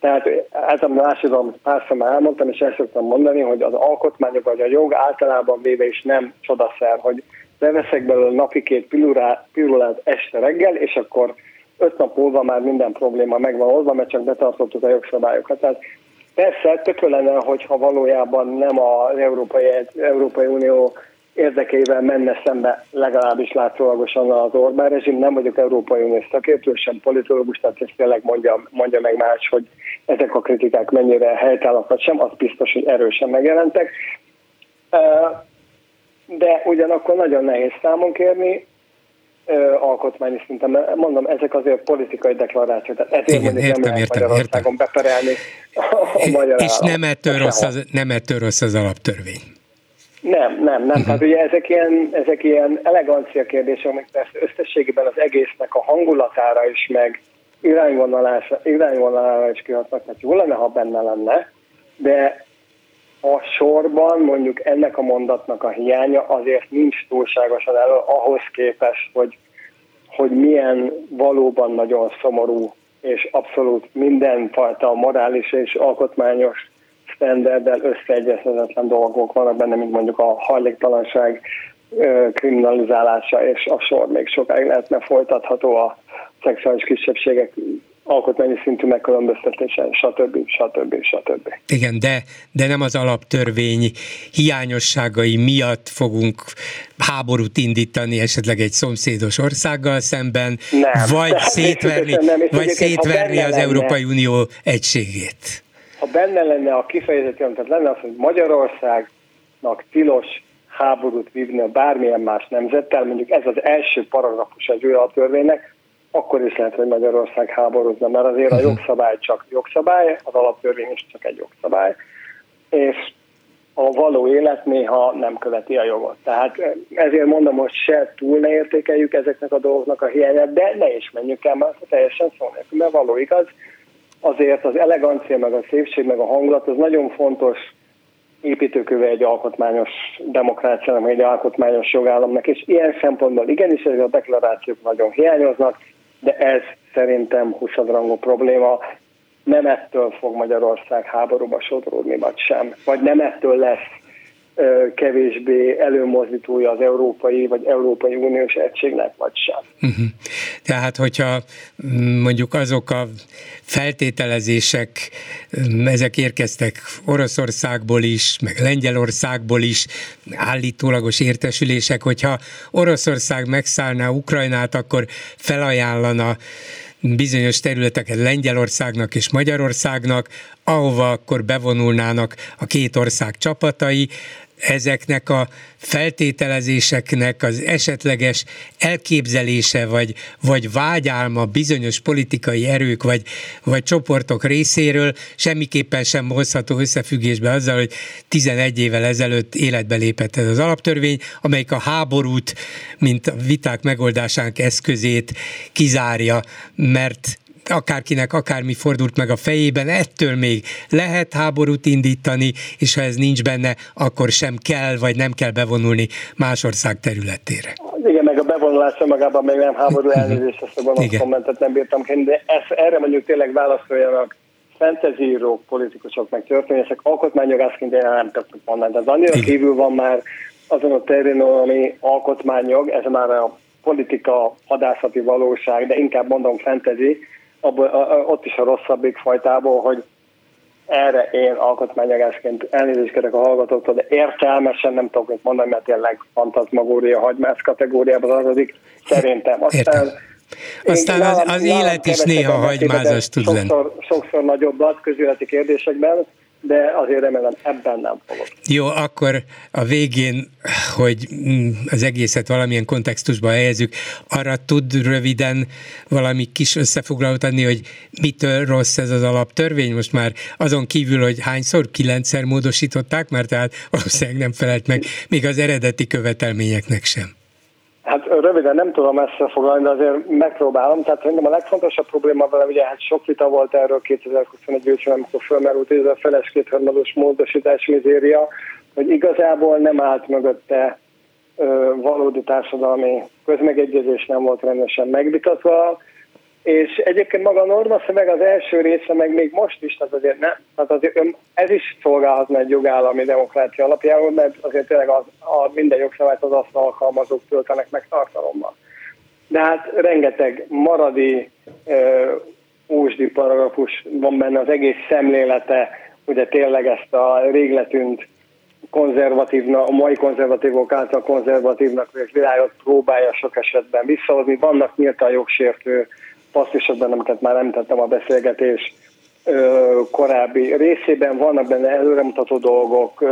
Tehát általában másodom párszor már elmondtam, és el szoktam mondani, hogy az alkotmányok vagy a jog általában véve is nem csodaszer, hogy beveszek belőle napi két pirulát este reggel, és akkor öt nap múlva már minden probléma megvan oldva, mert csak betartottuk a jogszabályokat. Tehát persze tökő lenne, hogyha valójában nem az Európai, Európai Unió érdekeivel menne szembe legalábbis látszólagosan az Orbán rezsim. Nem vagyok Európai Uniós szakértő, sem politológus, tehát ezt tényleg mondja, mondja meg más, hogy ezek a kritikák mennyire helytállak vagy sem, az biztos, hogy erősen megjelentek. De ugyanakkor nagyon nehéz számon kérni, alkotmányi szinten. Mondom, ezek azért politikai deklarációk. Tehát ezért Igen, értem, nem értem, Magyarországon értem. beperelni a magyar És nem ettől, rossz az, nem ettől rossz az alaptörvény. Nem, nem, nem. Uh-huh. Tehát ugye ezek ilyen, ezek ilyen elegancia kérdések, amik persze összességében az egésznek a hangulatára is, meg irányvonalára is kihatnak, mert jó lenne, ha benne lenne, de a sorban mondjuk ennek a mondatnak a hiánya azért nincs túlságosan elő ahhoz képest, hogy, hogy milyen valóban nagyon szomorú és abszolút mindenfajta morális és alkotmányos standarddel összeegyezhetetlen dolgok vannak benne, mint mondjuk a hajléktalanság kriminalizálása, és a sor még sokáig lehetne folytatható a szexuális kisebbségek alkotmányi szintű megkülönböztetése, stb. stb. stb. Igen, de, de nem az alaptörvény hiányosságai miatt fogunk háborút indítani esetleg egy szomszédos országgal szemben, nem, vagy szétverni, nem, vagy szétverni az lenne, Európai Unió egységét ha benne lenne a kifejezett tehát lenne az, hogy Magyarországnak tilos háborút vívni a bármilyen más nemzettel, mondjuk ez az első paragrafus egy olyan törvénynek, akkor is lehet, hogy Magyarország háborúzna, mert azért a mhm. jogszabály csak jogszabály, az alaptörvény is csak egy jogszabály, és a való élet néha nem követi a jogot. Tehát ezért mondom, hogy se túl ne értékeljük ezeknek a dolgoknak a hiányát, de ne is menjünk el, mert teljesen szó nélkül, mert való igaz, azért az elegancia, meg a szépség, meg a hangulat az nagyon fontos építőköve egy alkotmányos demokráciának, egy alkotmányos jogállamnak, és ilyen szempontból igenis ezek a deklarációk nagyon hiányoznak, de ez szerintem 20 rangú probléma. Nem ettől fog Magyarország háborúba sodródni, vagy sem. Vagy nem ettől lesz kevésbé előmozdítója az európai vagy Európai Uniós egységnek, vagy sem. Uh-huh. Tehát, hogyha mm, mondjuk azok a feltételezések, mm, ezek érkeztek Oroszországból is, meg Lengyelországból is, állítólagos értesülések, hogyha Oroszország megszállná Ukrajnát, akkor felajánlana bizonyos területeket Lengyelországnak és Magyarországnak, ahova akkor bevonulnának a két ország csapatai, ezeknek a feltételezéseknek az esetleges elképzelése vagy, vagy vágyálma bizonyos politikai erők vagy, vagy csoportok részéről semmiképpen sem hozható összefüggésbe azzal, hogy 11 évvel ezelőtt életbe lépett ez az alaptörvény, amelyik a háborút, mint a viták megoldásának eszközét kizárja, mert akárkinek akármi fordult meg a fejében, ettől még lehet háborút indítani, és ha ez nincs benne, akkor sem kell, vagy nem kell bevonulni más ország területére. Igen, meg a bevonulásra magában még nem háború elnézést, ezt a kommentet nem bírtam kérni, de ezt, erre mondjuk tényleg válaszoljanak fentezírók, politikusok, meg történészek, alkotmányjogászként én nem tudok mondani. Tehát annyira Igen. kívül van már azon a terén, ami alkotmányjog, ez már a politika, hadászati valóság, de inkább mondom fentezi, abból, a, a, ott is a rosszabbik fajtából, hogy erre én alkotmányagásként elnézést kérek a hallgatóktól, de értelmesen nem tudok mit mondani, mert tényleg fantazmagória, hagymász kategóriába tartozik, szerintem. Aztán, Aztán az, az élet is néha hagymázas tud lenni. Sokszor, sokszor nagyobbat közületi kérdésekben, de azért remélem ebben nem fogok. Jó, akkor a végén, hogy mm, az egészet valamilyen kontextusba helyezzük, arra tud röviden valami kis összefoglalót adni, hogy mitől rossz ez az alaptörvény? Most már azon kívül, hogy hányszor, kilencszer módosították, mert tehát valószínűleg nem felelt meg még az eredeti követelményeknek sem. Hát röviden nem tudom ezt foglalni, de azért megpróbálom. Tehát szerintem a legfontosabb probléma vele, ugye hát sok vita volt erről 2021 ősben, amikor fölmerült ez a feles kétharmados módosítás mizéria, hogy igazából nem állt mögötte ö, valódi társadalmi közmegegyezés, nem volt rendesen megvitatva, és egyébként maga a norma szöveg az első része, meg még most is, tehát azért, ne, tehát azért ez is szolgálhatna egy jogállami demokrácia alapjául, mert azért tényleg az, a minden jogszabályt az azt alkalmazók töltenek meg tartalommal. De hát rengeteg maradi uh, úsdi paragrafus van benne, az egész szemlélete, ugye tényleg ezt a régletűnt konzervatívnak, a mai konzervatívok által konzervatívnak világot próbálja sok esetben visszahozni. Vannak nyíltan jogsértő passzusokban, amiket már említettem a beszélgetés korábbi részében, vannak benne előremutató dolgok,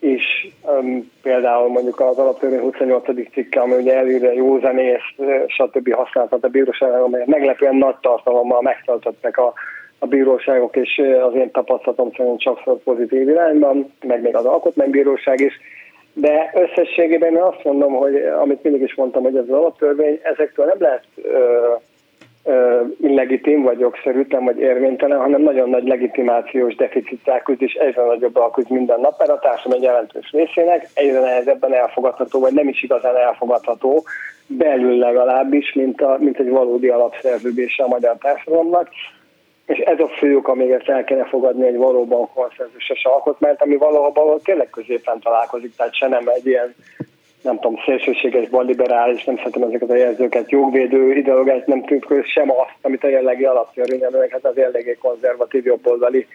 és um, például mondjuk az alaptörvény 28. cikke, ami ugye előre józanészt, stb. használtat a bíróság, amelyet meglepően nagy tartalommal megtartottak a, a bíróságok, és az én tapasztalatom szerint sokszor pozitív irányban, meg még az alkotmánybíróság is de összességében én azt mondom, hogy amit mindig is mondtam, hogy ez az alaptörvény, ezektől nem lehet ö, ö, illegitim, vagy jogszerűtlen, vagy érvénytelen, hanem nagyon nagy legitimációs deficittel küzd, és egyre nagyobb küzd minden nap, mert a társadalom egy jelentős részének egyre nehezebben elfogadható, vagy nem is igazán elfogadható, belül legalábbis, mint, a, mint egy valódi alapszerződése a magyar társadalomnak és ez a fő ok, ezt el kéne fogadni egy valóban konszenzusos alkotmányt, ami valahol tényleg középen találkozik, tehát se nem egy ilyen nem tudom, szélsőséges, balliberális, nem szeretem ezeket a jelzőket, jogvédő ideológiát nem tűnköz sem azt, amit a jellegi alaptörvény, amelyek hát az jellegé konzervatív jobboldali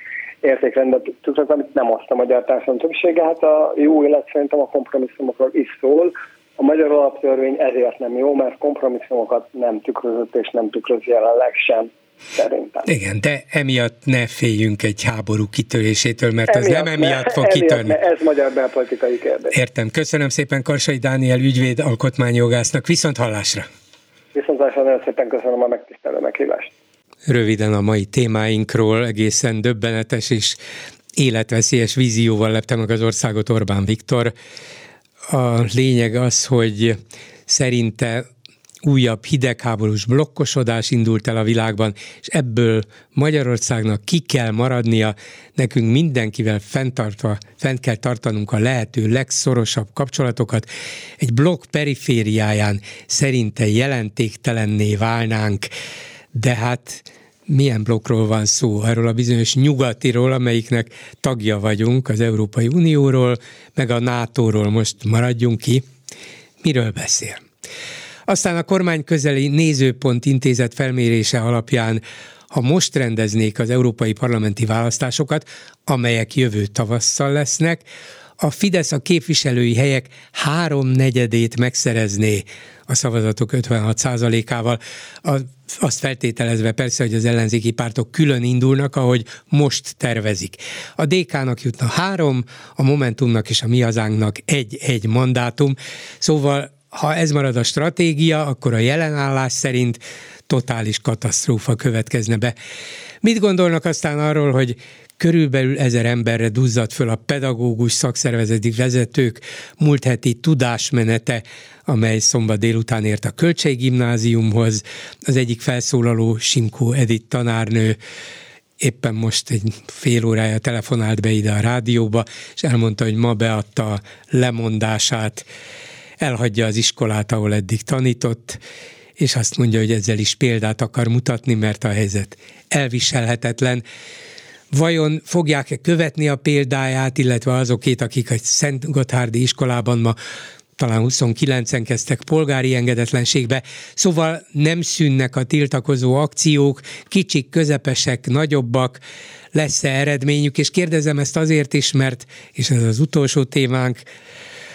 értékrendet tudok, amit nem azt a magyar társadalom többsége. Hát a jó élet szerintem a kompromisszumokról is szól. A magyar alaptörvény ezért nem jó, mert kompromisszumokat nem tükrözött és nem tükröz jelenleg sem szerintem. Igen, de emiatt ne féljünk egy háború kitörésétől, mert emiatt, ez nem emiatt ne, fog emiatt kitörni. Ne, ez magyar belpolitikai kérdés. Értem. Köszönöm szépen Karsai Dániel ügyvéd alkotmányjogásznak. Viszont hallásra. Viszont hallásra, nagyon szépen köszönöm a megtisztelő meghívást. Röviden a mai témáinkról egészen döbbenetes és életveszélyes vízióval lepte meg az országot Orbán Viktor. A lényeg az, hogy szerinte újabb hidegháborús blokkosodás indult el a világban, és ebből Magyarországnak ki kell maradnia, nekünk mindenkivel fenntartva, fent kell tartanunk a lehető legszorosabb kapcsolatokat. Egy blokk perifériáján szerinte jelentéktelenné válnánk, de hát milyen blokkról van szó? Arról a bizonyos nyugatiról, amelyiknek tagja vagyunk, az Európai Unióról, meg a NATO-ról most maradjunk ki. Miről beszél? Aztán a kormány közeli nézőpont intézet felmérése alapján ha most rendeznék az európai parlamenti választásokat, amelyek jövő tavasszal lesznek, a Fidesz a képviselői helyek háromnegyedét megszerezné a szavazatok 56%-ával. azt feltételezve persze, hogy az ellenzéki pártok külön indulnak, ahogy most tervezik. A DK-nak jutna három, a Momentumnak és a Mi Hazánknak egy-egy mandátum, szóval ha ez marad a stratégia, akkor a jelenállás szerint totális katasztrófa következne be. Mit gondolnak aztán arról, hogy Körülbelül ezer emberre duzzadt föl a pedagógus szakszervezeti vezetők múlt heti tudásmenete, amely szombat délután ért a Költséggimnáziumhoz. Az egyik felszólaló Simkó Edith tanárnő éppen most egy fél órája telefonált be ide a rádióba, és elmondta, hogy ma beadta a lemondását, elhagyja az iskolát, ahol eddig tanított, és azt mondja, hogy ezzel is példát akar mutatni, mert a helyzet elviselhetetlen. Vajon fogják-e követni a példáját, illetve azokét, akik a Szent Gotthárdi iskolában ma talán 29-en kezdtek polgári engedetlenségbe, szóval nem szűnnek a tiltakozó akciók, kicsik, közepesek, nagyobbak, lesz-e eredményük, és kérdezem ezt azért is, mert, és ez az utolsó témánk,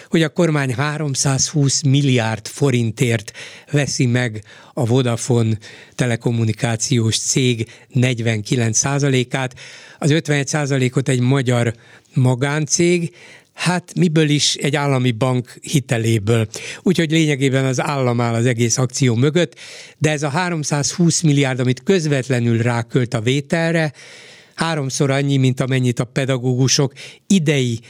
hogy a kormány 320 milliárd forintért veszi meg a Vodafone telekommunikációs cég 49 át az 51 ot egy magyar magáncég, Hát miből is egy állami bank hiteléből. Úgyhogy lényegében az állam áll az egész akció mögött, de ez a 320 milliárd, amit közvetlenül rákölt a vételre, háromszor annyi, mint amennyit a pedagógusok idei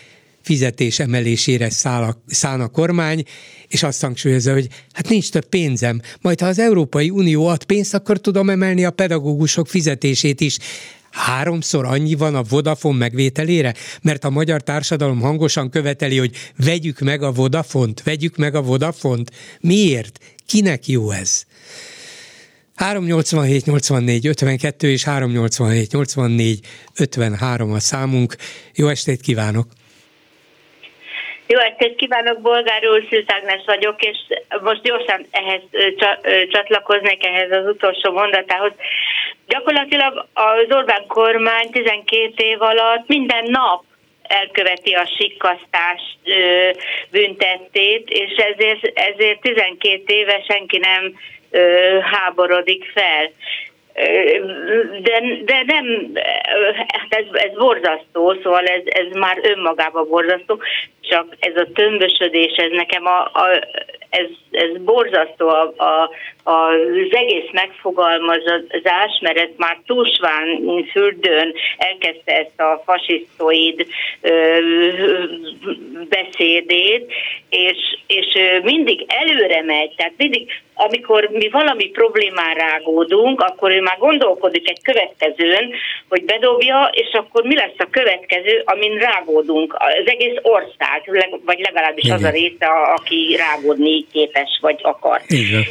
fizetés emelésére száll a, szán a kormány, és azt hangsúlyozza, hogy hát nincs több pénzem, majd ha az Európai Unió ad pénzt, akkor tudom emelni a pedagógusok fizetését is háromszor annyi van a Vodafone megvételére? Mert a magyar társadalom hangosan követeli, hogy vegyük meg a Vodafont, vegyük meg a Vodafont. Miért? Kinek jó ez? 387 84 52 és 387 84 53 a számunk. Jó estét kívánok! Jó estét kívánok, Bolgár úr, Szűzágnes vagyok, és most gyorsan ehhez csatlakoznék ehhez az utolsó mondatához. Gyakorlatilag az Orbán kormány 12 év alatt minden nap elköveti a sikkasztás büntettét, és ezért, ezért 12 éve senki nem háborodik fel de, de nem, hát ez, ez borzasztó, szóval ez, ez már önmagában borzasztó, csak ez a tömbösödés, ez nekem a, a ez, ez borzasztó a, a, az egész megfogalmazás, mert ez már Tusván fürdőn elkezdte ezt a fasisztoid beszédét, és, és mindig előre megy, tehát mindig amikor mi valami problémán rágódunk, akkor ő már gondolkodik egy következőn, hogy bedobja, és akkor mi lesz a következő, amin rágódunk. Az egész ország, vagy legalábbis Igen. az a része, aki rágódni képes, vagy akar. Igen.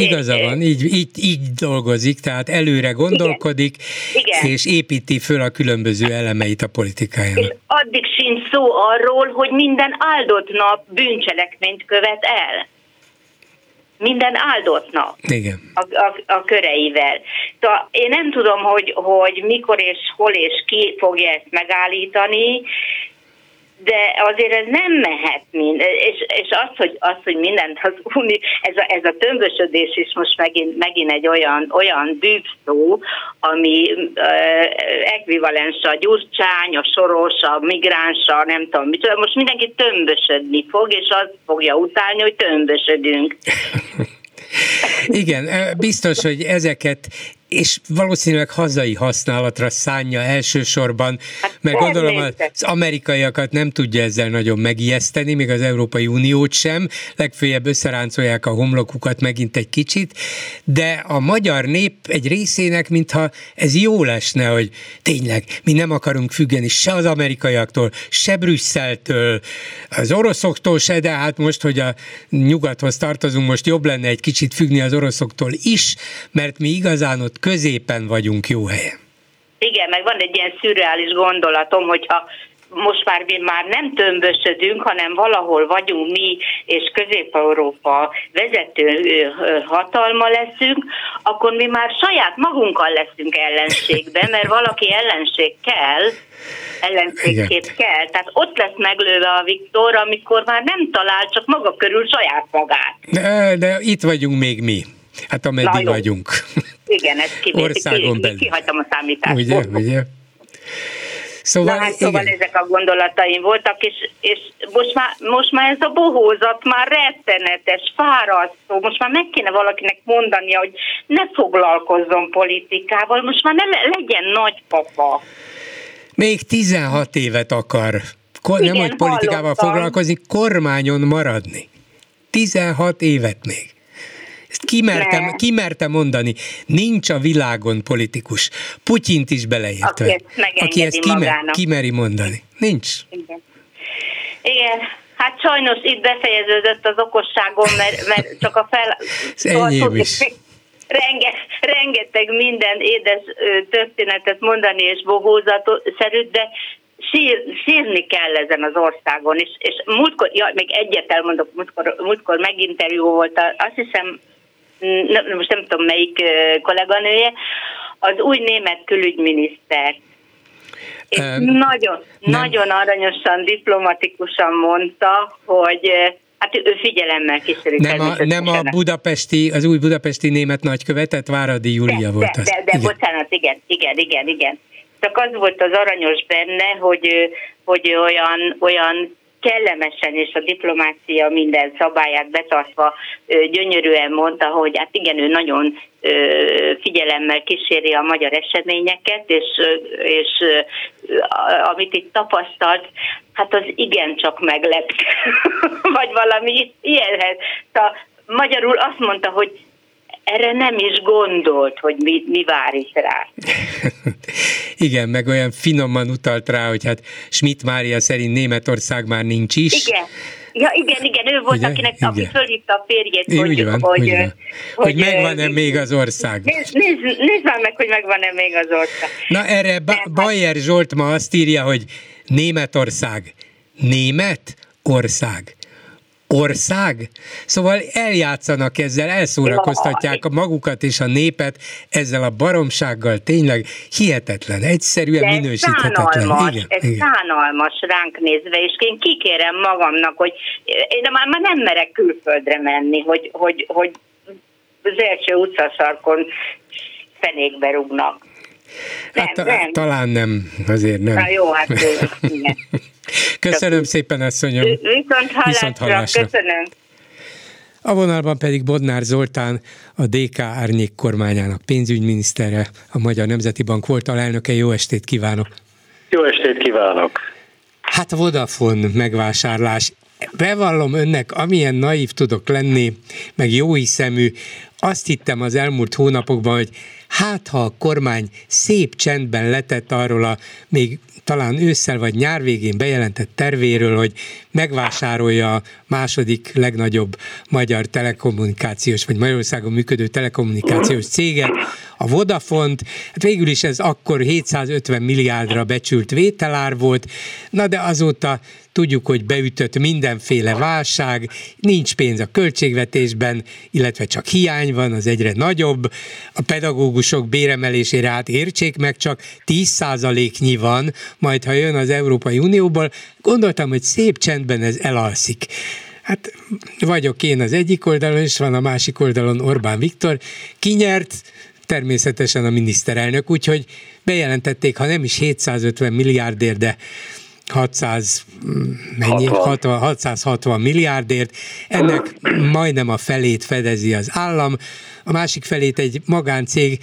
Igaza van, így, így, így dolgozik, tehát előre gondolkodik, Igen. Igen. és építi föl a különböző elemeit a politikájának. Addig sincs szó arról, hogy minden áldott nap bűncselekményt követ el minden áldottnak Igen. A, a, a köreivel. Szóval én nem tudom, hogy, hogy mikor és hol és ki fogja ezt megállítani, de azért ez nem mehet mind, és, és az, hogy, az, hogy mindent az uni, ez a, ez a tömbösödés is most megint, megint egy olyan, olyan bűvszó, ami uh, ekvivalens a gyurcsány, a soros, a migránsa, nem tudom mit, most mindenki tömbösödni fog, és az fogja utálni, hogy tömbösödünk. Igen, biztos, hogy ezeket és valószínűleg hazai használatra szánja elsősorban, hát mert gondolom az amerikaiakat nem tudja ezzel nagyon megijeszteni, még az Európai Uniót sem, legfőjebb összeráncolják a homlokukat megint egy kicsit, de a magyar nép egy részének, mintha ez jó lesne, hogy tényleg mi nem akarunk függeni se az amerikaiaktól, se Brüsszeltől, az oroszoktól se, de hát most, hogy a nyugathoz tartozunk, most jobb lenne egy kicsit függni az oroszoktól is, mert mi igazán ott középen vagyunk jó helyen. Igen, meg van egy ilyen szürreális gondolatom, hogyha most már mi már nem tömbösödünk, hanem valahol vagyunk mi, és Közép-Európa vezető hatalma leszünk, akkor mi már saját magunkkal leszünk ellenségben, mert valaki ellenség kell, ellenségkép kell. Tehát ott lesz meglőve a Viktor, amikor már nem talál csak maga körül saját magát. De, de itt vagyunk még mi. Hát ameddig Na, vagyunk. Igen, ez kivétik, Országon belül. Kihagytam a számítást. Ugye, ugye? Szóval, Na hát szóval igen. ezek a gondolataim voltak, és, és most, már, most már ez a bohózat már rettenetes, fárasztó, most már meg kéne valakinek mondania, hogy ne foglalkozzon politikával, most már nem legyen nagypapa. Még 16 évet akar. Ko- Igen, nem, hogy politikával hallottam. foglalkozni, kormányon maradni. 16 évet még. Ezt kimerte, kimerte mondani. Nincs a világon politikus. Putyint is beleértve. Aki ezt, aki ezt kimer, kimeri mondani. Nincs. Igen. Igen. Hát sajnos itt befejeződött az okosságom, mert, mert csak a fel... Enyém is. Renge, rengeteg minden édes történetet mondani és bohózatszerűt, de sír, sírni kell ezen az országon. És, és múltkor, ja, még egyet elmondok, múltkor, múltkor meginterjú volt, azt hiszem, nem, most nem tudom melyik kolléganője, az új német külügyminiszter. És um, nagyon, nem. nagyon aranyosan, diplomatikusan mondta, hogy Hát ő figyelemmel kíséri. Nem a, nem a budapesti, az új budapesti német nagykövetet, Váradi Júlia de, volt de, az. De, de igen. bocsánat, igen, igen, igen, igen. Csak az volt az aranyos benne, hogy, hogy olyan, olyan kellemesen és a diplomácia minden szabályát betartva gyönyörűen mondta, hogy hát igen, ő nagyon figyelemmel kíséri a magyar eseményeket, és, és amit itt tapasztalt, hát az igencsak meglep, vagy valami ilyenhez. Szóval magyarul azt mondta, hogy erre nem is gondolt, hogy mi, mi vár is rá. Igen, meg olyan finoman utalt rá, hogy hát Schmidt Mária szerint Németország már nincs is. Igen. Ja, igen, igen, ő volt, Ugye? akinek igen. aki fölhívta a férjét, hogy, úgy van, hogy, úgy van. hogy, hogy megvan-e még az ország. Nézd, nézd, nézd már meg, hogy megvan-e még az ország. Na erre ba- hát- Bayer Zsolt ma azt írja, hogy Németország. Német ország ország. Szóval eljátszanak ezzel, elszórakoztatják a magukat és a népet ezzel a baromsággal, tényleg hihetetlen, egyszerűen De minősíthetetlen. Szánalmas, igen, ez igen. szánalmas ránk nézve, és én kikérem magamnak, hogy én már, már nem merek külföldre menni, hogy, hogy, hogy az első utcaszarkon fenékbe rúgnak. Nem, hát, nem. Talán nem, azért nem. Na jó, hát igen. Köszönöm szépen, asszonyom. Viszont hallásra, Viszont hallásra. köszönöm. A vonalban pedig Bodnár Zoltán, a DK árnyék kormányának pénzügyminisztere, a Magyar Nemzeti Bank volt alelnöke. Jó estét kívánok! Jó estét kívánok! Hát a Vodafone megvásárlás. Bevallom önnek, amilyen naív tudok lenni, meg jó hiszemű, azt hittem az elmúlt hónapokban, hogy hát ha a kormány szép csendben letett arról a még talán ősszel vagy nyár végén bejelentett tervéről, hogy megvásárolja a második legnagyobb magyar telekommunikációs, vagy Magyarországon működő telekommunikációs céget, a Vodafont, hát végül is ez akkor 750 milliárdra becsült vételár volt, na de azóta tudjuk, hogy beütött mindenféle válság, nincs pénz a költségvetésben, illetve csak hiány van, az egyre nagyobb, a pedagógusok béremelésére hát értsék meg, csak 10%-nyi van, majd ha jön az Európai Unióból, gondoltam, hogy szép csendben ez elalszik. Hát vagyok én az egyik oldalon, és van a másik oldalon Orbán Viktor. Kinyert? Természetesen a miniszterelnök, úgyhogy bejelentették, ha nem is 750 milliárdért, de 600, mennyi? 60. 660 milliárdért, ennek majdnem a felét fedezi az állam, a másik felét egy magáncég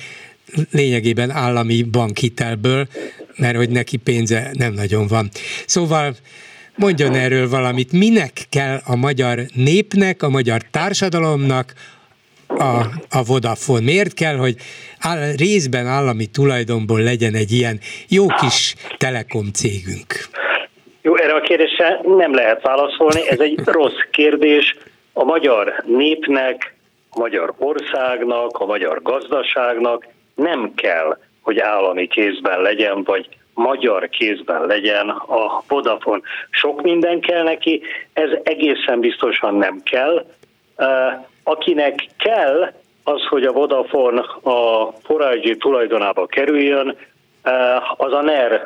lényegében állami bankhitelből, mert hogy neki pénze nem nagyon van. Szóval mondjon erről valamit, minek kell a magyar népnek, a magyar társadalomnak a, a Vodafone? Miért kell, hogy áll, részben állami tulajdonból legyen egy ilyen jó kis telekom cégünk? Jó, erre a kérdésre nem lehet válaszolni, ez egy rossz kérdés. A magyar népnek, a magyar országnak, a magyar gazdaságnak nem kell, hogy állami kézben legyen, vagy magyar kézben legyen a Vodafone. Sok minden kell neki, ez egészen biztosan nem kell. Akinek kell az, hogy a Vodafone a 4 tulajdonába kerüljön, az a NER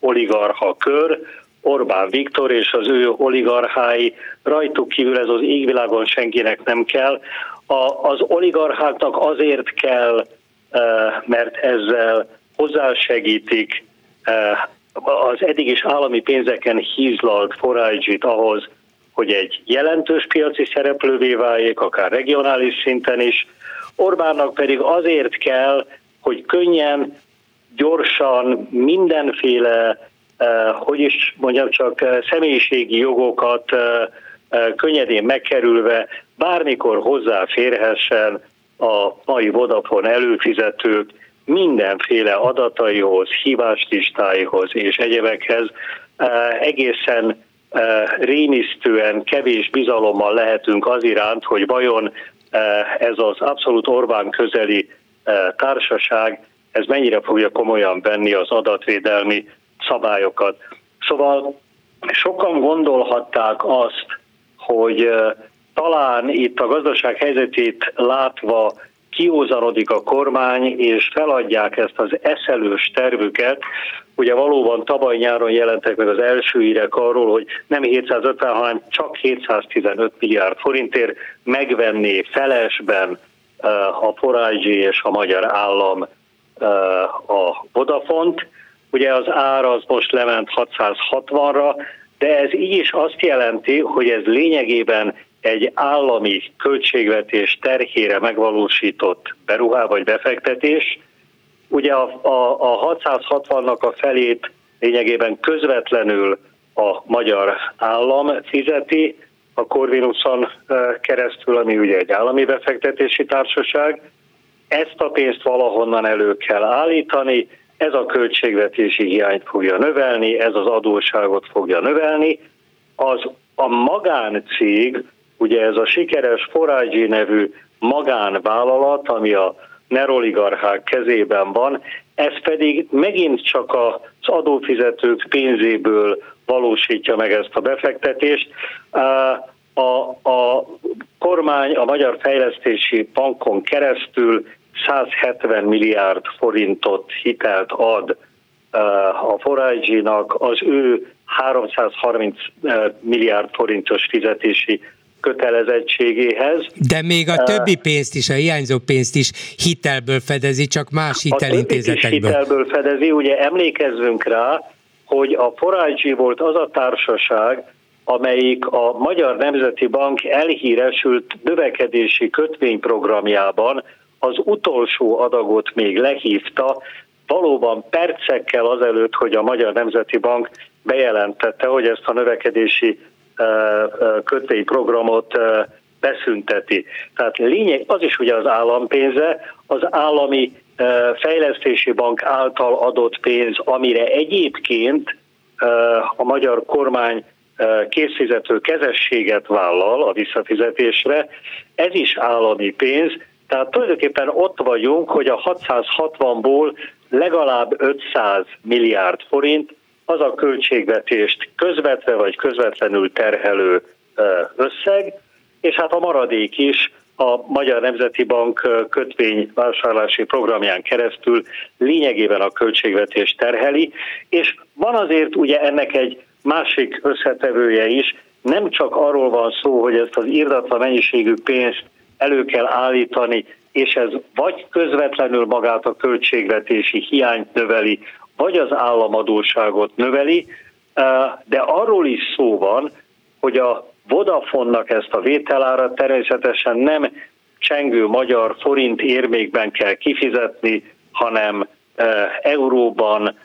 oligarcha kör, Orbán Viktor és az ő oligarchái, rajtuk kívül ez az égvilágon senkinek nem kell. A, az oligarcháknak azért kell, mert ezzel hozzásegítik az eddig is állami pénzeken hízlalt forrágyit ahhoz, hogy egy jelentős piaci szereplővé váljék, akár regionális szinten is. Orbánnak pedig azért kell, hogy könnyen gyorsan mindenféle, hogy is mondjam csak, személyiségi jogokat könnyedén megkerülve bármikor hozzáférhessen a mai Vodafone előfizetők mindenféle adataihoz, híváslistáihoz és egyebekhez egészen rémisztően kevés bizalommal lehetünk az iránt, hogy vajon ez az abszolút Orbán közeli társaság, ez mennyire fogja komolyan venni az adatvédelmi szabályokat. Szóval sokan gondolhatták azt, hogy talán itt a gazdaság helyzetét látva kiózanodik a kormány, és feladják ezt az eszelős tervüket. Ugye valóban tavaly nyáron jelentek meg az első írek arról, hogy nem 750, hanem csak 715 milliárd forintért megvenné felesben eh, a Forágyi és a magyar állam eh, a Vodafont. Ugye az ár az most lement 660-ra, de ez így is azt jelenti, hogy ez lényegében egy állami költségvetés terhére megvalósított beruhá vagy befektetés. Ugye a, a, a 660-nak a felét lényegében közvetlenül a magyar állam fizeti, a Corvinuson keresztül, ami ugye egy állami befektetési társaság. Ezt a pénzt valahonnan elő kell állítani, ez a költségvetési hiányt fogja növelni, ez az adósságot fogja növelni. Az a magáncég Ugye ez a sikeres Forágyi nevű magánvállalat, ami a neroligarchák kezében van, ez pedig megint csak az adófizetők pénzéből valósítja meg ezt a befektetést. A, a kormány a Magyar Fejlesztési Bankon keresztül 170 milliárd forintot hitelt ad a Forágyinak az ő 330 milliárd forintos fizetési kötelezettségéhez. De még a többi pénzt is, a hiányzó pénzt is hitelből fedezi, csak más hitelintézetekből. A hitelből fedezi, ugye emlékezzünk rá, hogy a Forágyi volt az a társaság, amelyik a Magyar Nemzeti Bank elhíresült növekedési kötvényprogramjában az utolsó adagot még lehívta, valóban percekkel azelőtt, hogy a Magyar Nemzeti Bank bejelentette, hogy ezt a növekedési kötvényprogramot beszünteti. Tehát lényeg, az is ugye az állampénze, az állami fejlesztési bank által adott pénz, amire egyébként a magyar kormány készfizető kezességet vállal a visszafizetésre, ez is állami pénz, tehát tulajdonképpen ott vagyunk, hogy a 660-ból legalább 500 milliárd forint az a költségvetést közvetve vagy közvetlenül terhelő összeg, és hát a maradék is a Magyar Nemzeti Bank kötvényvásárlási programján keresztül lényegében a költségvetés terheli, és van azért ugye ennek egy másik összetevője is, nem csak arról van szó, hogy ezt az írdatlan mennyiségű pénzt elő kell állítani, és ez vagy közvetlenül magát a költségvetési hiányt növeli, vagy az államadóságot növeli, de arról is szó van, hogy a Vodafonnak ezt a vételára természetesen nem csengő magyar forint érmékben kell kifizetni, hanem euróban,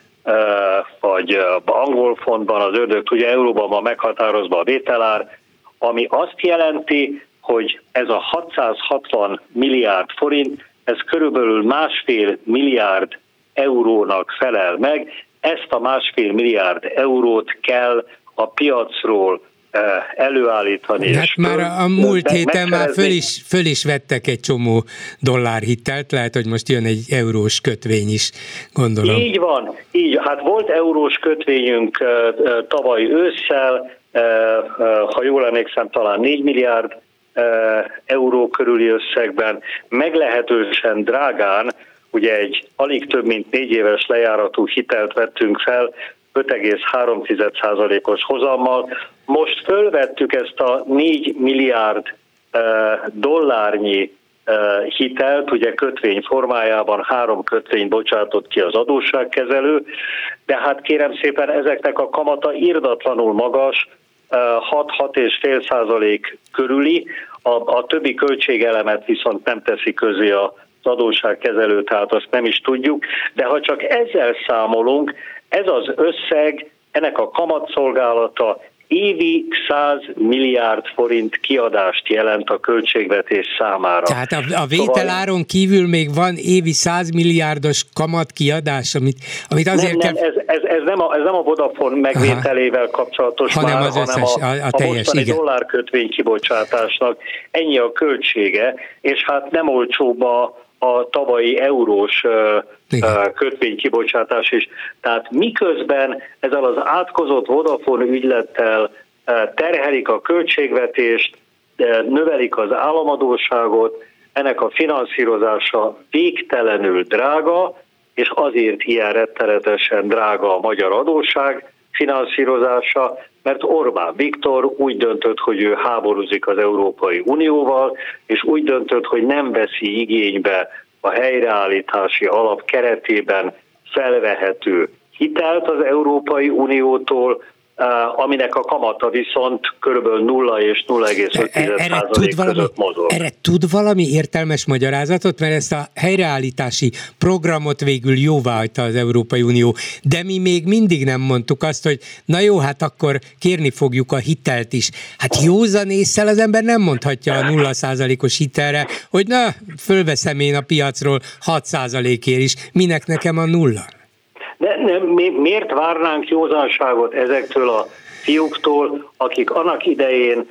vagy angol fontban, az ördög ugye euróban van meghatározva a vételár, ami azt jelenti, hogy ez a 660 milliárd forint, ez körülbelül másfél milliárd eurónak felel meg. Ezt a másfél milliárd eurót kell a piacról eh, előállítani. Hát már a, a múlt héten már föl is, föl is vettek egy csomó dollárhitelt, lehet, hogy most jön egy eurós kötvény is, gondolom. Így van, így. Hát volt eurós kötvényünk eh, eh, tavaly ősszel, ha jól emlékszem, talán 4 milliárd euró körüli összegben, meglehetősen drágán, ugye egy alig több mint négy éves lejáratú hitelt vettünk fel, 5,3%-os hozammal. Most fölvettük ezt a 4 milliárd dollárnyi hitelt, ugye kötvény formájában három kötvény bocsátott ki az adósságkezelő, de hát kérem szépen ezeknek a kamata irdatlanul magas, 6-6,5 százalék körüli, a, a többi költségelemet viszont nem teszi közé a adósságkezelő, tehát azt nem is tudjuk, de ha csak ezzel számolunk, ez az összeg, ennek a kamatszolgálata évi 100 milliárd forint kiadást jelent a költségvetés számára. Tehát a, a vételáron szóval... kívül még van évi 100 milliárdos kamat kiadás, amit, amit azért nem, kell... Nem, ez, ez, ez, nem a, ez nem a Vodafone megvételével Aha. kapcsolatos hanem már, az összes, hanem a, a, a teljes, a igen. dollárkötvény kibocsátásnak ennyi a költsége, és hát nem olcsóbb a, a tavalyi eurós Igen. kötvénykibocsátás is. Tehát miközben ezzel az átkozott Vodafone ügylettel terhelik a költségvetést, növelik az államadóságot, ennek a finanszírozása végtelenül drága, és azért ilyen rettenetesen drága a magyar adóság finanszírozása, mert Orbán Viktor úgy döntött, hogy ő háborúzik az Európai Unióval, és úgy döntött, hogy nem veszi igénybe a helyreállítási alap keretében felvehető hitelt az Európai Uniótól, aminek a kamata viszont kb. 0 és 0,5 tud valami, mozog. Erre tud valami értelmes magyarázatot, mert ezt a helyreállítási programot végül jóváhagyta az Európai Unió, de mi még mindig nem mondtuk azt, hogy na jó, hát akkor kérni fogjuk a hitelt is. Hát józan észsel az ember nem mondhatja a 0 os hitelre, hogy na, fölveszem én a piacról 6 ért is, minek nekem a nulla? De nem, mi, miért várnánk józanságot ezektől a fiúktól, akik annak idején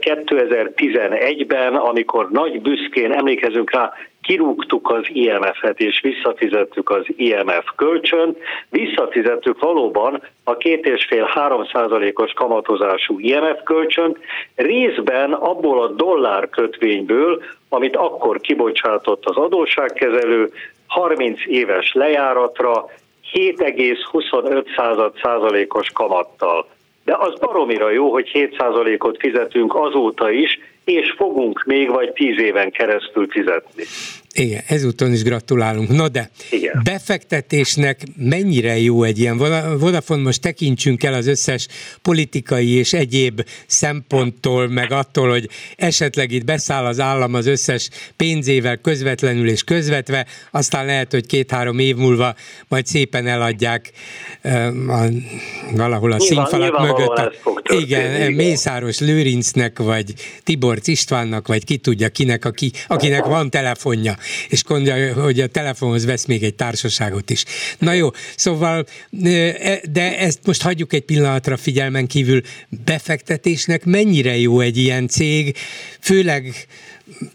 2011-ben, eh, amikor nagy büszkén emlékezünk rá, kirúgtuk az IMF-et és visszafizettük az IMF kölcsön, visszafizettük valóban a két és fél három százalékos kamatozású IMF kölcsön, részben abból a dollár kötvényből, amit akkor kibocsátott az adósságkezelő, 30 éves lejáratra 7,25 százalékos kamattal. De az baromira jó, hogy 7 százalékot fizetünk azóta is, és fogunk még vagy 10 éven keresztül fizetni. Igen, ezúton is gratulálunk. No de, Igen. befektetésnek mennyire jó egy ilyen Vodafone, most tekintsünk el az összes politikai és egyéb szemponttól, meg attól, hogy esetleg itt beszáll az állam az összes pénzével közvetlenül és közvetve, aztán lehet, hogy két-három év múlva majd szépen eladják a, valahol a nyilván, színfalak mögött. A, igen, igen, Mészáros Lőrincnek, vagy Tibor Istvánnak, vagy ki tudja kinek, aki, akinek van telefonja és gondolja, hogy a telefonhoz vesz még egy társaságot is. Na jó, szóval, e, de ezt most hagyjuk egy pillanatra figyelmen kívül, befektetésnek mennyire jó egy ilyen cég, főleg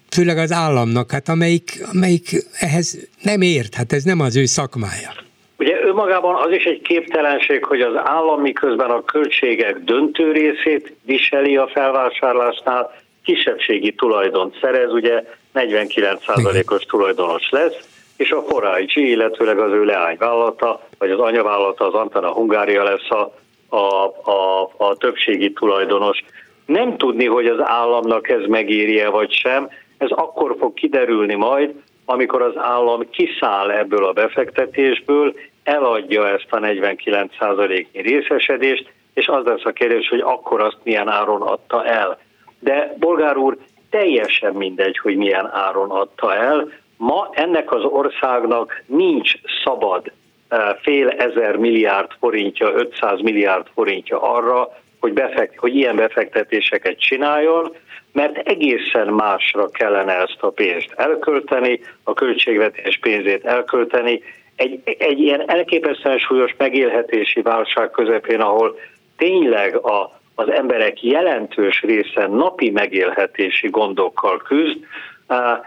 főleg az államnak, hát amelyik, amelyik ehhez nem ért, hát ez nem az ő szakmája. Ugye önmagában az is egy képtelenség, hogy az állam miközben a költségek döntő részét viseli a felvásárlásnál, kisebbségi tulajdont szerez, ugye 49%-os tulajdonos lesz, és a 4IG, illetőleg az ő leányvállalata, vagy az anyavállalata, az Antana Hungária lesz a, a, a, a többségi tulajdonos. Nem tudni, hogy az államnak ez megéri-e vagy sem, ez akkor fog kiderülni majd, amikor az állam kiszáll ebből a befektetésből, eladja ezt a 49%-nyi részesedést, és az lesz a kérdés, hogy akkor azt milyen áron adta el. De bolgár úr, teljesen mindegy, hogy milyen áron adta el. Ma ennek az országnak nincs szabad eh, fél ezer milliárd forintja, 500 milliárd forintja arra, hogy, befekt, hogy ilyen befektetéseket csináljon, mert egészen másra kellene ezt a pénzt elkölteni, a költségvetés pénzét elkölteni, egy, egy ilyen elképesztően súlyos megélhetési válság közepén, ahol tényleg a az emberek jelentős része napi megélhetési gondokkal küzd,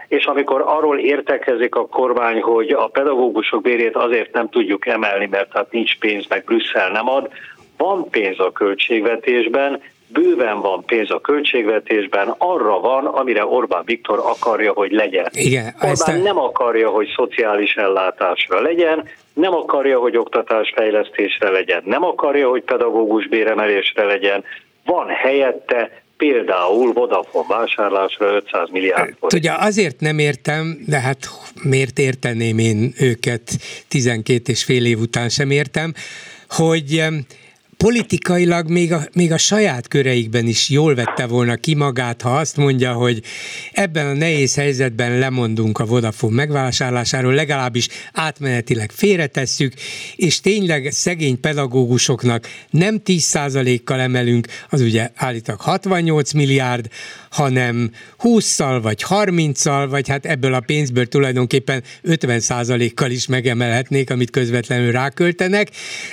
és amikor arról értekezik a kormány, hogy a pedagógusok bérét azért nem tudjuk emelni, mert hát nincs pénz, meg Brüsszel nem ad, van pénz a költségvetésben, bőven van pénz a költségvetésben, arra van, amire Orbán Viktor akarja, hogy legyen. Igen, Orbán a... nem akarja, hogy szociális ellátásra legyen, nem akarja, hogy oktatásfejlesztésre legyen, nem akarja, hogy pedagógus béremelésre legyen, van helyette például Vodafone vásárlásra 500 milliárd forint. Tudja, azért nem értem, de hát miért érteném én őket 12 és fél év után sem értem, hogy politikailag még a, még a saját köreikben is jól vette volna ki magát, ha azt mondja, hogy ebben a nehéz helyzetben lemondunk a Vodafone megvásárlásáról, legalábbis átmenetileg félretesszük, és tényleg szegény pedagógusoknak nem 10%-kal emelünk, az ugye állítak 68 milliárd, hanem 20-szal vagy 30-szal, vagy hát ebből a pénzből tulajdonképpen 50%-kal is megemelhetnék, amit közvetlenül ráköltenek.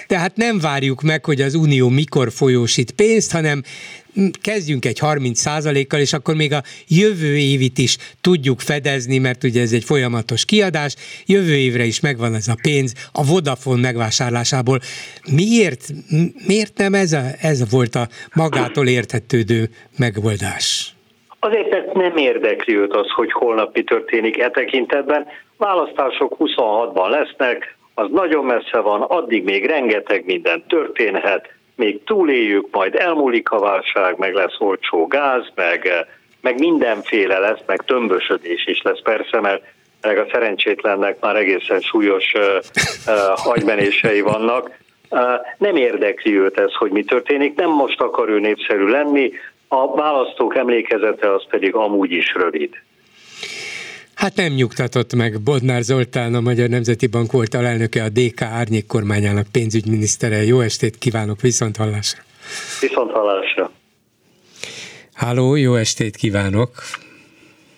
Tehát nem várjuk meg, hogy az Unió mikor folyósít pénzt, hanem kezdjünk egy 30 kal és akkor még a jövő évit is tudjuk fedezni, mert ugye ez egy folyamatos kiadás, jövő évre is megvan ez a pénz a Vodafone megvásárlásából. Miért, miért nem ez, a, ez volt a magától érthetődő megoldás? Azért, mert nem érdekli őt az, hogy holnap mi történik e tekintetben. Választások 26-ban lesznek, az nagyon messze van, addig még rengeteg minden történhet, még túléljük, majd elmúlik a válság, meg lesz olcsó gáz, meg, meg mindenféle lesz, meg tömbösödés is lesz persze, mert meg a szerencsétlennek már egészen súlyos uh, uh, agymenései vannak. Uh, nem érdekli őt ez, hogy mi történik, nem most akar ő népszerű lenni, a választók emlékezete az pedig amúgy is rövid. Hát nem nyugtatott meg. Bodnár Zoltán, a Magyar Nemzeti Bank volt alelnöke, a DK árnyék kormányának pénzügyminisztere. Jó estét kívánok, viszont hallásra. Viszont hallásra. Háló, jó estét kívánok.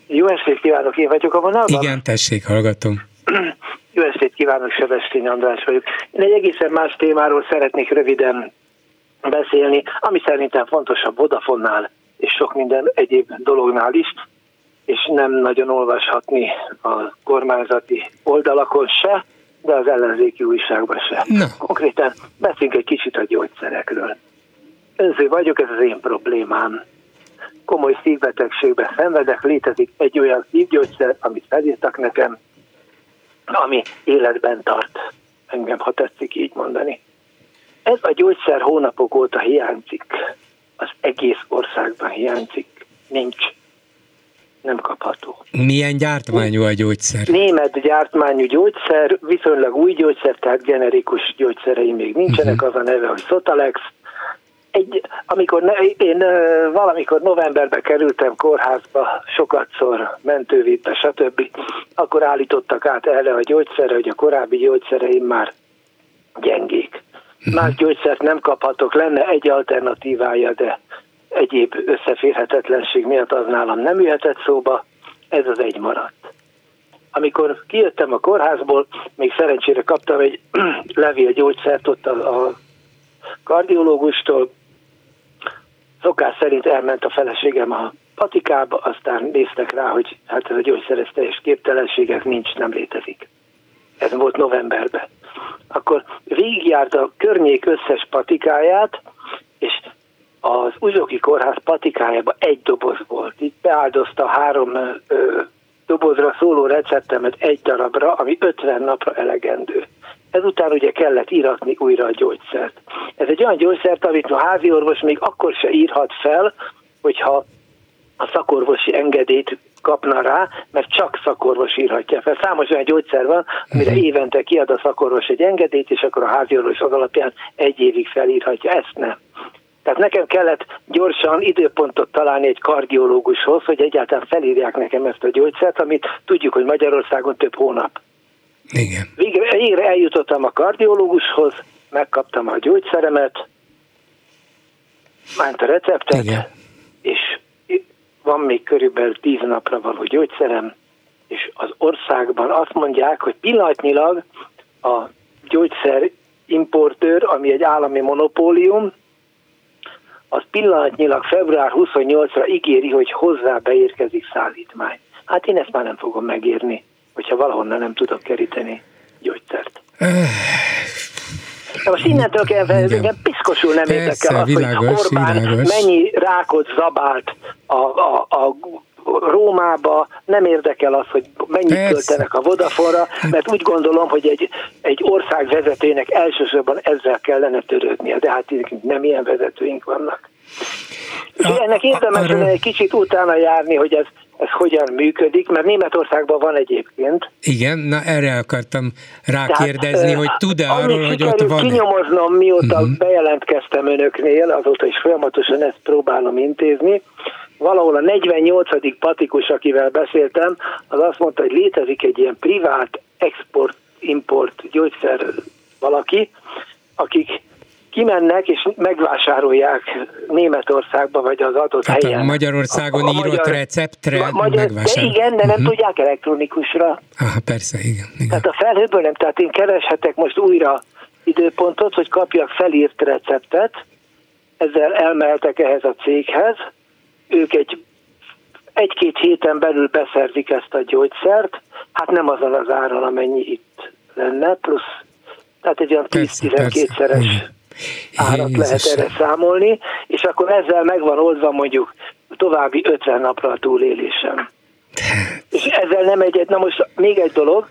Jó estét kívánok, én vagyok a vonalban? Igen, tessék, hallgatom. Jó estét kívánok, Sebestény András vagyok. Én egy egészen más témáról szeretnék röviden beszélni, ami szerintem fontosabb Vodafonnál és sok minden egyéb dolognál is, és nem nagyon olvashatni a kormányzati oldalakon se, de az ellenzéki újságban se. Na. Konkrétan beszéljünk egy kicsit a gyógyszerekről. Önző vagyok, ez az én problémám. Komoly szívbetegségbe szenvedek, létezik egy olyan szívgyógyszer, amit felírtak nekem, ami életben tart. Engem, ha tetszik így mondani. Ez a gyógyszer hónapok óta hiányzik. Az egész országban hiányzik. Nincs. Nem kapható. Milyen gyártmányú a gyógyszer? Német gyártmányú gyógyszer, viszonylag új gyógyszer, tehát generikus gyógyszerei még nincsenek, uh-huh. az a neve, hogy Sotalex. Egy, amikor ne, én valamikor novemberben kerültem kórházba, sokatszor mentővédbe, stb., akkor állítottak át erre a gyógyszerre, hogy a korábbi gyógyszereim már gyengék. Más gyógyszert nem kaphatok, lenne egy alternatívája, de egyéb összeférhetetlenség miatt az nálam nem jöhetett szóba, ez az egy maradt. Amikor kijöttem a kórházból, még szerencsére kaptam egy levél gyógyszert ott a, a kardiológustól, szokás szerint elment a feleségem a patikába, aztán néztek rá, hogy hát ez a gyógyszer ez teljes képtelenségek nincs, nem létezik. Ez volt novemberben akkor végigjárt a környék összes patikáját, és az Uzsoki Kórház patikájában egy doboz volt. Itt beáldozta három ö, dobozra szóló receptemet egy darabra, ami 50 napra elegendő. Ezután ugye kellett íratni újra a gyógyszert. Ez egy olyan gyógyszert, amit a házi orvos még akkor se írhat fel, hogyha a szakorvosi engedélyt kapna rá, mert csak szakorvos írhatja fel. Számos olyan gyógyszer van, amire uh-huh. évente kiad a szakorvos egy engedélyt, és akkor a háziorvos az alapján egy évig felírhatja. Ezt nem. Tehát nekem kellett gyorsan időpontot találni egy kardiológushoz, hogy egyáltalán felírják nekem ezt a gyógyszert, amit tudjuk, hogy Magyarországon több hónap. Igen. Végre, végre eljutottam a kardiológushoz, megkaptam a gyógyszeremet, ment a receptet, Igen. és van még körülbelül tíz napra való gyógyszerem, és az országban azt mondják, hogy pillanatnyilag a gyógyszer importőr, ami egy állami monopólium, az pillanatnyilag február 28-ra ígéri, hogy hozzá beérkezik szállítmány. Hát én ezt már nem fogom megírni, hogyha valahonnan nem tudok keríteni gyógyszert. Na most innentől kezdve engem piszkosul nem érdekel az, világos, hogy Orbán világos. mennyi rákot zabált a, a, a Rómába, nem érdekel az, hogy mennyit Persze. költenek a Vodafone-ra, mert úgy gondolom, hogy egy, egy ország vezetőjének elsősorban ezzel kellene törődnie, de hát nem ilyen vezetőink vannak. A, ennek érdemes egy kicsit utána járni, hogy ez ez hogyan működik, mert Németországban van egyébként. Igen, na erre akartam rákérdezni, Tehát, hogy tud-e arról, hogy ott van kinyomoznom, mióta uh-huh. bejelentkeztem önöknél, azóta is folyamatosan ezt próbálom intézni. Valahol a 48. patikus, akivel beszéltem, az azt mondta, hogy létezik egy ilyen privát export-import gyógyszer valaki, akik kimennek és megvásárolják Németországba, vagy az adott Tehát helyen. a Magyarországon a, a írott magyar, receptre magyar, megvásárolják. De igen, de nem uh-huh. tudják elektronikusra. Ah, persze, igen, igen. Tehát a felhőből nem, tehát én kereshetek most újra időpontot, hogy kapjak felírt receptet, ezzel elmehetek ehhez a céghez, ők egy egy-két héten belül beszerzik ezt a gyógyszert, hát nem azon az áron, amennyi itt lenne, plusz tehát egy olyan 10-12-szeres árat lehet erre számolni, és akkor ezzel megvan oldva mondjuk további 50 napra a túlélésem. És ezzel nem egyet, na most még egy dolog,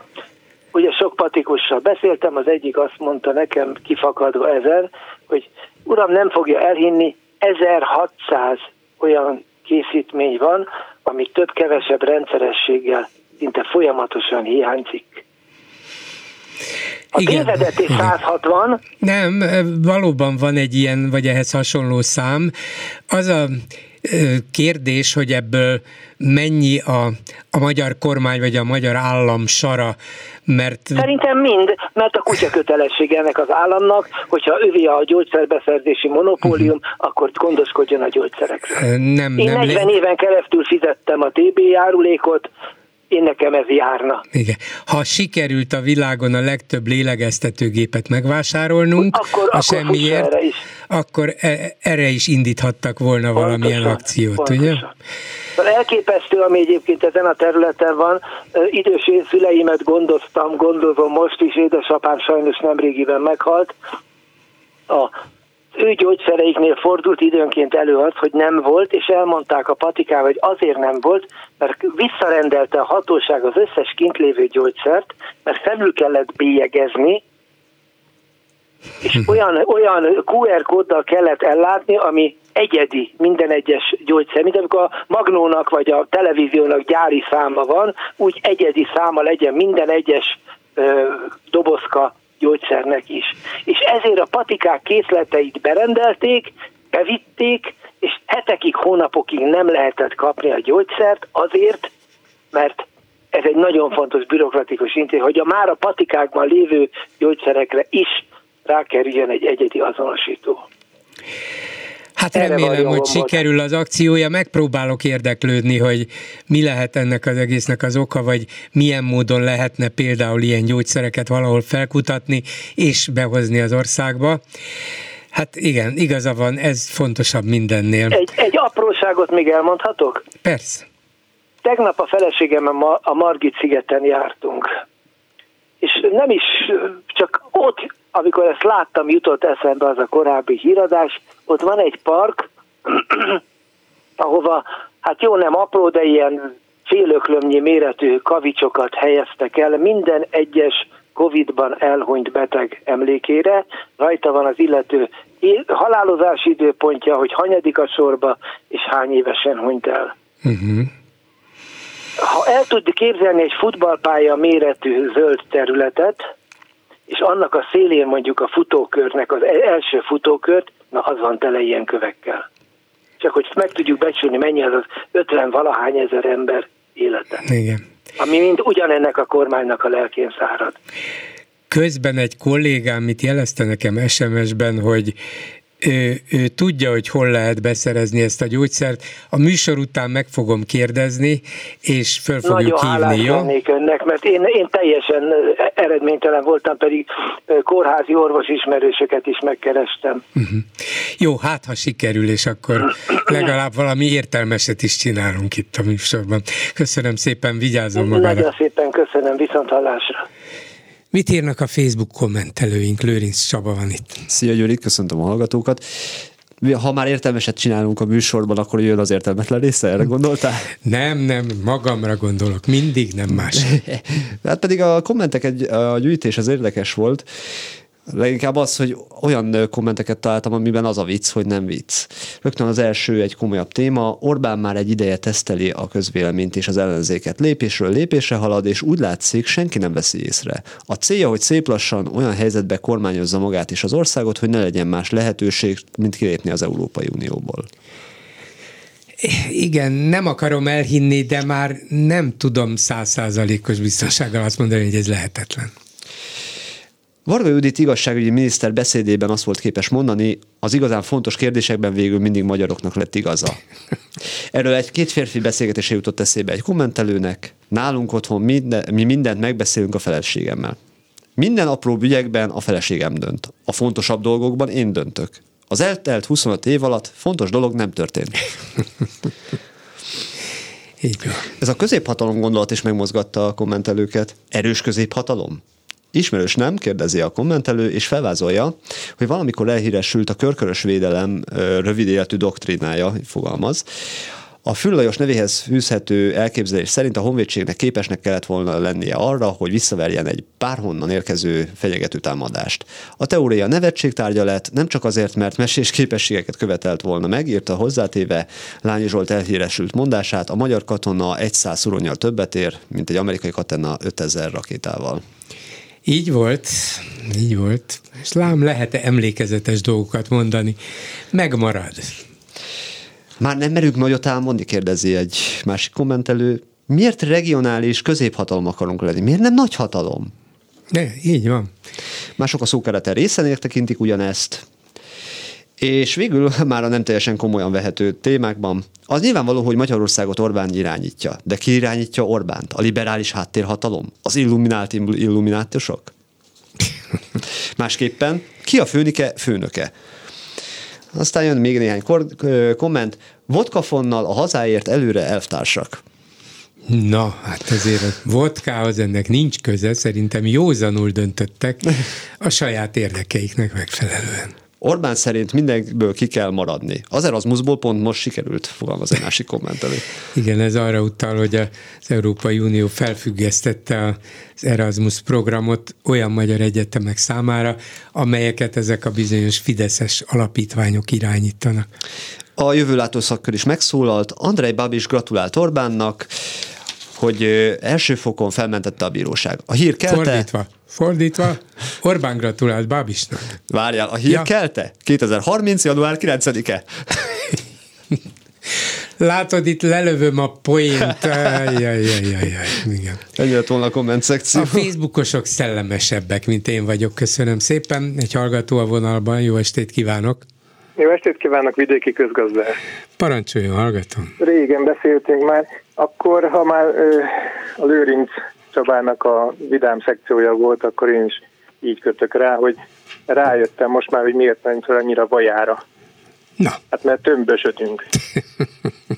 ugye sok patikussal beszéltem, az egyik azt mondta nekem kifakadva ezer, hogy uram nem fogja elhinni, 1600 olyan készítmény van, ami több-kevesebb rendszerességgel szinte folyamatosan hiányzik. A igen, tévedeti 160. Nem, valóban van egy ilyen, vagy ehhez hasonló szám. Az a kérdés, hogy ebből mennyi a, a magyar kormány vagy a magyar állam sara, mert... Szerintem mind, mert a kutya kötelesség ennek az államnak, hogyha övé a gyógyszerbeszerzési monopólium, uh-huh. akkor gondoskodjon a gyógyszerekről. Nem, Én nem 40 éven keresztül fizettem a TB járulékot, én nekem ez járna. Igen. Ha sikerült a világon a legtöbb lélegeztetőgépet megvásárolnunk, akkor, a semmiért, erre is. akkor e- erre is indíthattak volna pontosan, valamilyen akciót, pontosan. ugye? Szóval elképesztő, ami egyébként ezen a területen van. Idős én szüleimet gondoztam, gondozom most is, édesapám sajnos nemrégiben meghalt. A ő gyógyszereiknél fordult időnként elő az, hogy nem volt, és elmondták a patikával, hogy azért nem volt, mert visszarendelte a hatóság az összes kint lévő gyógyszert, mert felül kellett bélyegezni, és olyan, olyan QR kóddal kellett ellátni, ami egyedi minden egyes gyógyszer. Mint amikor a Magnónak vagy a televíziónak gyári száma van, úgy egyedi száma legyen minden egyes ö, dobozka gyógyszernek is. És ezért a patikák készleteit berendelték, bevitték, és hetekig, hónapokig nem lehetett kapni a gyógyszert azért, mert ez egy nagyon fontos bürokratikus intézmény, hogy a már a patikákban lévő gyógyszerekre is rákerüljön egy egyedi azonosító. Hát remélem, hogy sikerül az akciója, megpróbálok érdeklődni, hogy mi lehet ennek az egésznek az oka, vagy milyen módon lehetne például ilyen gyógyszereket valahol felkutatni és behozni az országba. Hát igen, igaza van, ez fontosabb mindennél. Egy, egy apróságot még elmondhatok? Persze. Tegnap a feleségemmel a Margit szigeten jártunk. És nem is, csak ott, amikor ezt láttam, jutott eszembe az a korábbi híradás, ott van egy park, ahova, hát jó, nem apró, de ilyen félöklömnyi méretű kavicsokat helyeztek el minden egyes Covid-ban elhunyt beteg emlékére. Rajta van az illető halálozási időpontja, hogy hanyadik a sorba, és hány évesen hunyt el. Uh-huh. Ha el tudni képzelni egy futballpálya méretű zöld területet, és annak a szélén mondjuk a futókörnek az e- első futókört, na az van tele ilyen kövekkel. Csak hogy meg tudjuk becsülni, mennyi az az 50 valahány ezer ember élete. Igen. Ami mind ugyanennek a kormánynak a lelkén szárad. Közben egy kollégám mit jelezte nekem SMS-ben, hogy ő, ő tudja, hogy hol lehet beszerezni ezt a gyógyszert. A műsor után meg fogom kérdezni, és föl fogjuk Nagyon hívni. Nagyon önnek, mert én, én teljesen eredménytelen voltam, pedig kórházi orvos ismerősöket is megkerestem. Uh-huh. Jó, hát ha sikerül, és akkor legalább valami értelmeset is csinálunk itt a műsorban. Köszönöm szépen, vigyázom magára. Nagyon szépen köszönöm, viszont hallásra. Mit írnak a Facebook kommentelőink? Lőrinc Csaba van itt. Szia Gyuri, köszöntöm a hallgatókat. Ha már értelmeset csinálunk a műsorban, akkor jön az értelmetlen része, erre gondoltál? Nem, nem, magamra gondolok, mindig nem más. hát pedig a kommentek egy a gyűjtés az érdekes volt. Leginkább az, hogy olyan kommenteket találtam, amiben az a vicc, hogy nem vicc. Rögtön az első egy komolyabb téma. Orbán már egy ideje teszteli a közvéleményt és az ellenzéket. Lépésről lépésre halad, és úgy látszik, senki nem veszi észre. A célja, hogy szép lassan olyan helyzetbe kormányozza magát és az országot, hogy ne legyen más lehetőség, mint kilépni az Európai Unióból. Igen, nem akarom elhinni, de már nem tudom százszázalékos biztonsággal azt mondani, hogy ez lehetetlen. Varga Judit igazságügyi miniszter beszédében azt volt képes mondani, az igazán fontos kérdésekben végül mindig magyaroknak lett igaza. Erről egy két férfi beszélgetése jutott eszébe egy kommentelőnek. Nálunk otthon minden, mi mindent megbeszélünk a feleségemmel. Minden apró ügyekben a feleségem dönt. A fontosabb dolgokban én döntök. Az eltelt 25 év alatt fontos dolog nem történt. Így van. Ez a középhatalom gondolat is megmozgatta a kommentelőket. Erős középhatalom? Ismerős nem? kérdezi a kommentelő, és felvázolja, hogy valamikor elhíresült a körkörös védelem rövid életű doktrínája, fogalmaz. A Füllajos nevéhez fűzhető elképzelés szerint a honvédségnek képesnek kellett volna lennie arra, hogy visszaverjen egy bárhonnan érkező fenyegető támadást. A teória nevetségtárgya lett, nem csak azért, mert mesés képességeket követelt volna meg, írta hozzátéve Lányi Zsolt elhíresült mondását, a magyar katona egy száz szuronyal többet ér, mint egy amerikai katona 5000 rakétával. Így volt, így volt. És lám lehet-e emlékezetes dolgokat mondani? Megmarad. Már nem merünk nagyot álmodni, kérdezi egy másik kommentelő. Miért regionális középhatalom akarunk lenni? Miért nem nagy hatalom? De, így van. Mások a szókerete részen tekintik ugyanezt. És végül már a nem teljesen komolyan vehető témákban, az nyilvánvaló, hogy Magyarországot Orbán irányítja. De ki irányítja Orbánt? A liberális háttérhatalom? Az illuminált illuminátusok? Másképpen, ki a főnike, főnöke? Aztán jön még néhány kor- komment. Vodkafonnal a hazáért előre elvtársak. Na, hát azért a vodkához ennek nincs köze, szerintem józanul döntöttek a saját érdekeiknek megfelelően. Orbán szerint mindenből ki kell maradni. Az Erasmusból pont most sikerült, fogalmaz egy másik kommentelő. Igen, ez arra utal, hogy az Európai Unió felfüggesztette az Erasmus programot olyan magyar egyetemek számára, amelyeket ezek a bizonyos fideszes alapítványok irányítanak. A jövőlátó szakkör is megszólalt, Andrei Babis gratulált Orbánnak, hogy első fokon felmentette a bíróság. A hír kelte... Fordítva, fordítva, Orbán gratulált Babisnak. Várjál, a hír ja. kelte? 2030. január 9-e. Látod, itt lelövöm a poént. Ajajajajaj, igen. Ennyi lett volna a komment szekció. A Facebookosok szellemesebbek, mint én vagyok. Köszönöm szépen. Egy hallgató a vonalban. Jó estét kívánok. Jó estét kívánok, vidéki közgazdás. Parancsoljon, hallgatom. Régen beszéltünk már, akkor ha már ö, a Lőrinc Csabának a vidám szekciója volt, akkor én is így kötök rá, hogy rájöttem most már, hogy miért nem fel annyira vajára. Na. Hát mert tömbösödünk.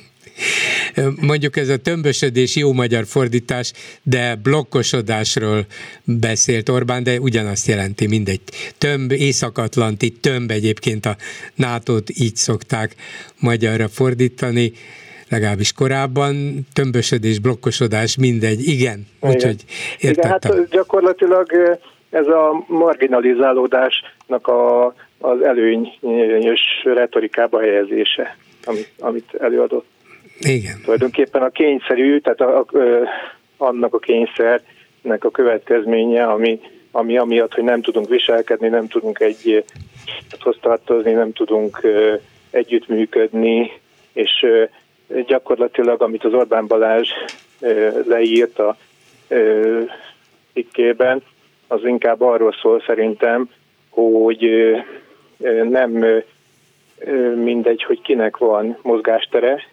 Mondjuk ez a tömbösödés jó magyar fordítás, de blokkosodásról beszélt Orbán, de ugyanazt jelenti mindegy. Tömb, Észak-Atlanti, tömb egyébként a nato így szokták magyarra fordítani legalábbis korábban, tömbösödés, blokkosodás, mindegy, igen, úgyhogy értettem. Igen, hát gyakorlatilag ez a marginalizálódásnak a, az előnyös retorikába helyezése, amit, amit előadott. Igen. Tulajdonképpen a kényszerű, tehát a, a, annak a kényszernek a következménye, ami, ami amiatt, hogy nem tudunk viselkedni, nem tudunk egy tartozni, nem tudunk együttműködni, és gyakorlatilag, amit az Orbán Balázs leírt a cikkében, az inkább arról szól szerintem, hogy nem mindegy, hogy kinek van mozgástere,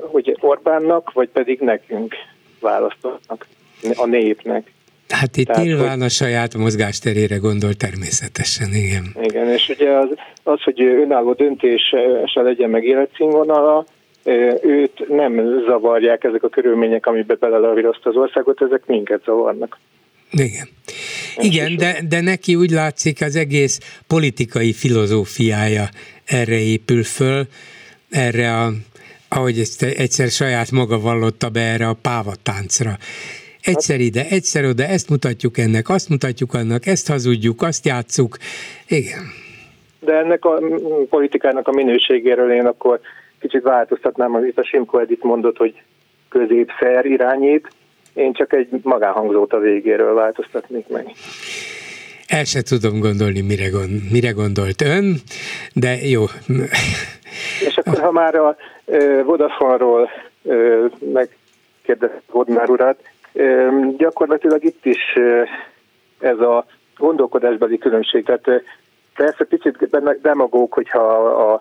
hogy Orbánnak, vagy pedig nekünk választanak, a népnek. Hát itt Tehát, nyilván hogy, a saját mozgásterére gondol természetesen, igen. Igen, és ugye az, az hogy önálló döntése legyen meg életszínvonala, őt nem zavarják ezek a körülmények, amiben belelavírozta az országot, ezek minket zavarnak. Igen. Igen, de, de neki úgy látszik az egész politikai filozófiája erre épül föl, erre a, ahogy ezt egyszer saját maga vallotta be erre a pávatáncra Egyszer ide, egyszer oda, ezt mutatjuk ennek, azt mutatjuk annak, ezt hazudjuk, azt játsszuk. Igen. De ennek a politikának a minőségéről én akkor kicsit változtatnám, amit a Simko Edith mondott, hogy közép-fair irányít, én csak egy magánhangzót a végéről változtatnék meg. El se tudom gondolni, mire, gond, mire gondolt ön, de jó. És akkor, ha már a Vodafone-ról megkérdezett Vodnár urat, gyakorlatilag itt is ez a gondolkodásbeli különbség. Tehát persze picit demagóg, hogyha a, a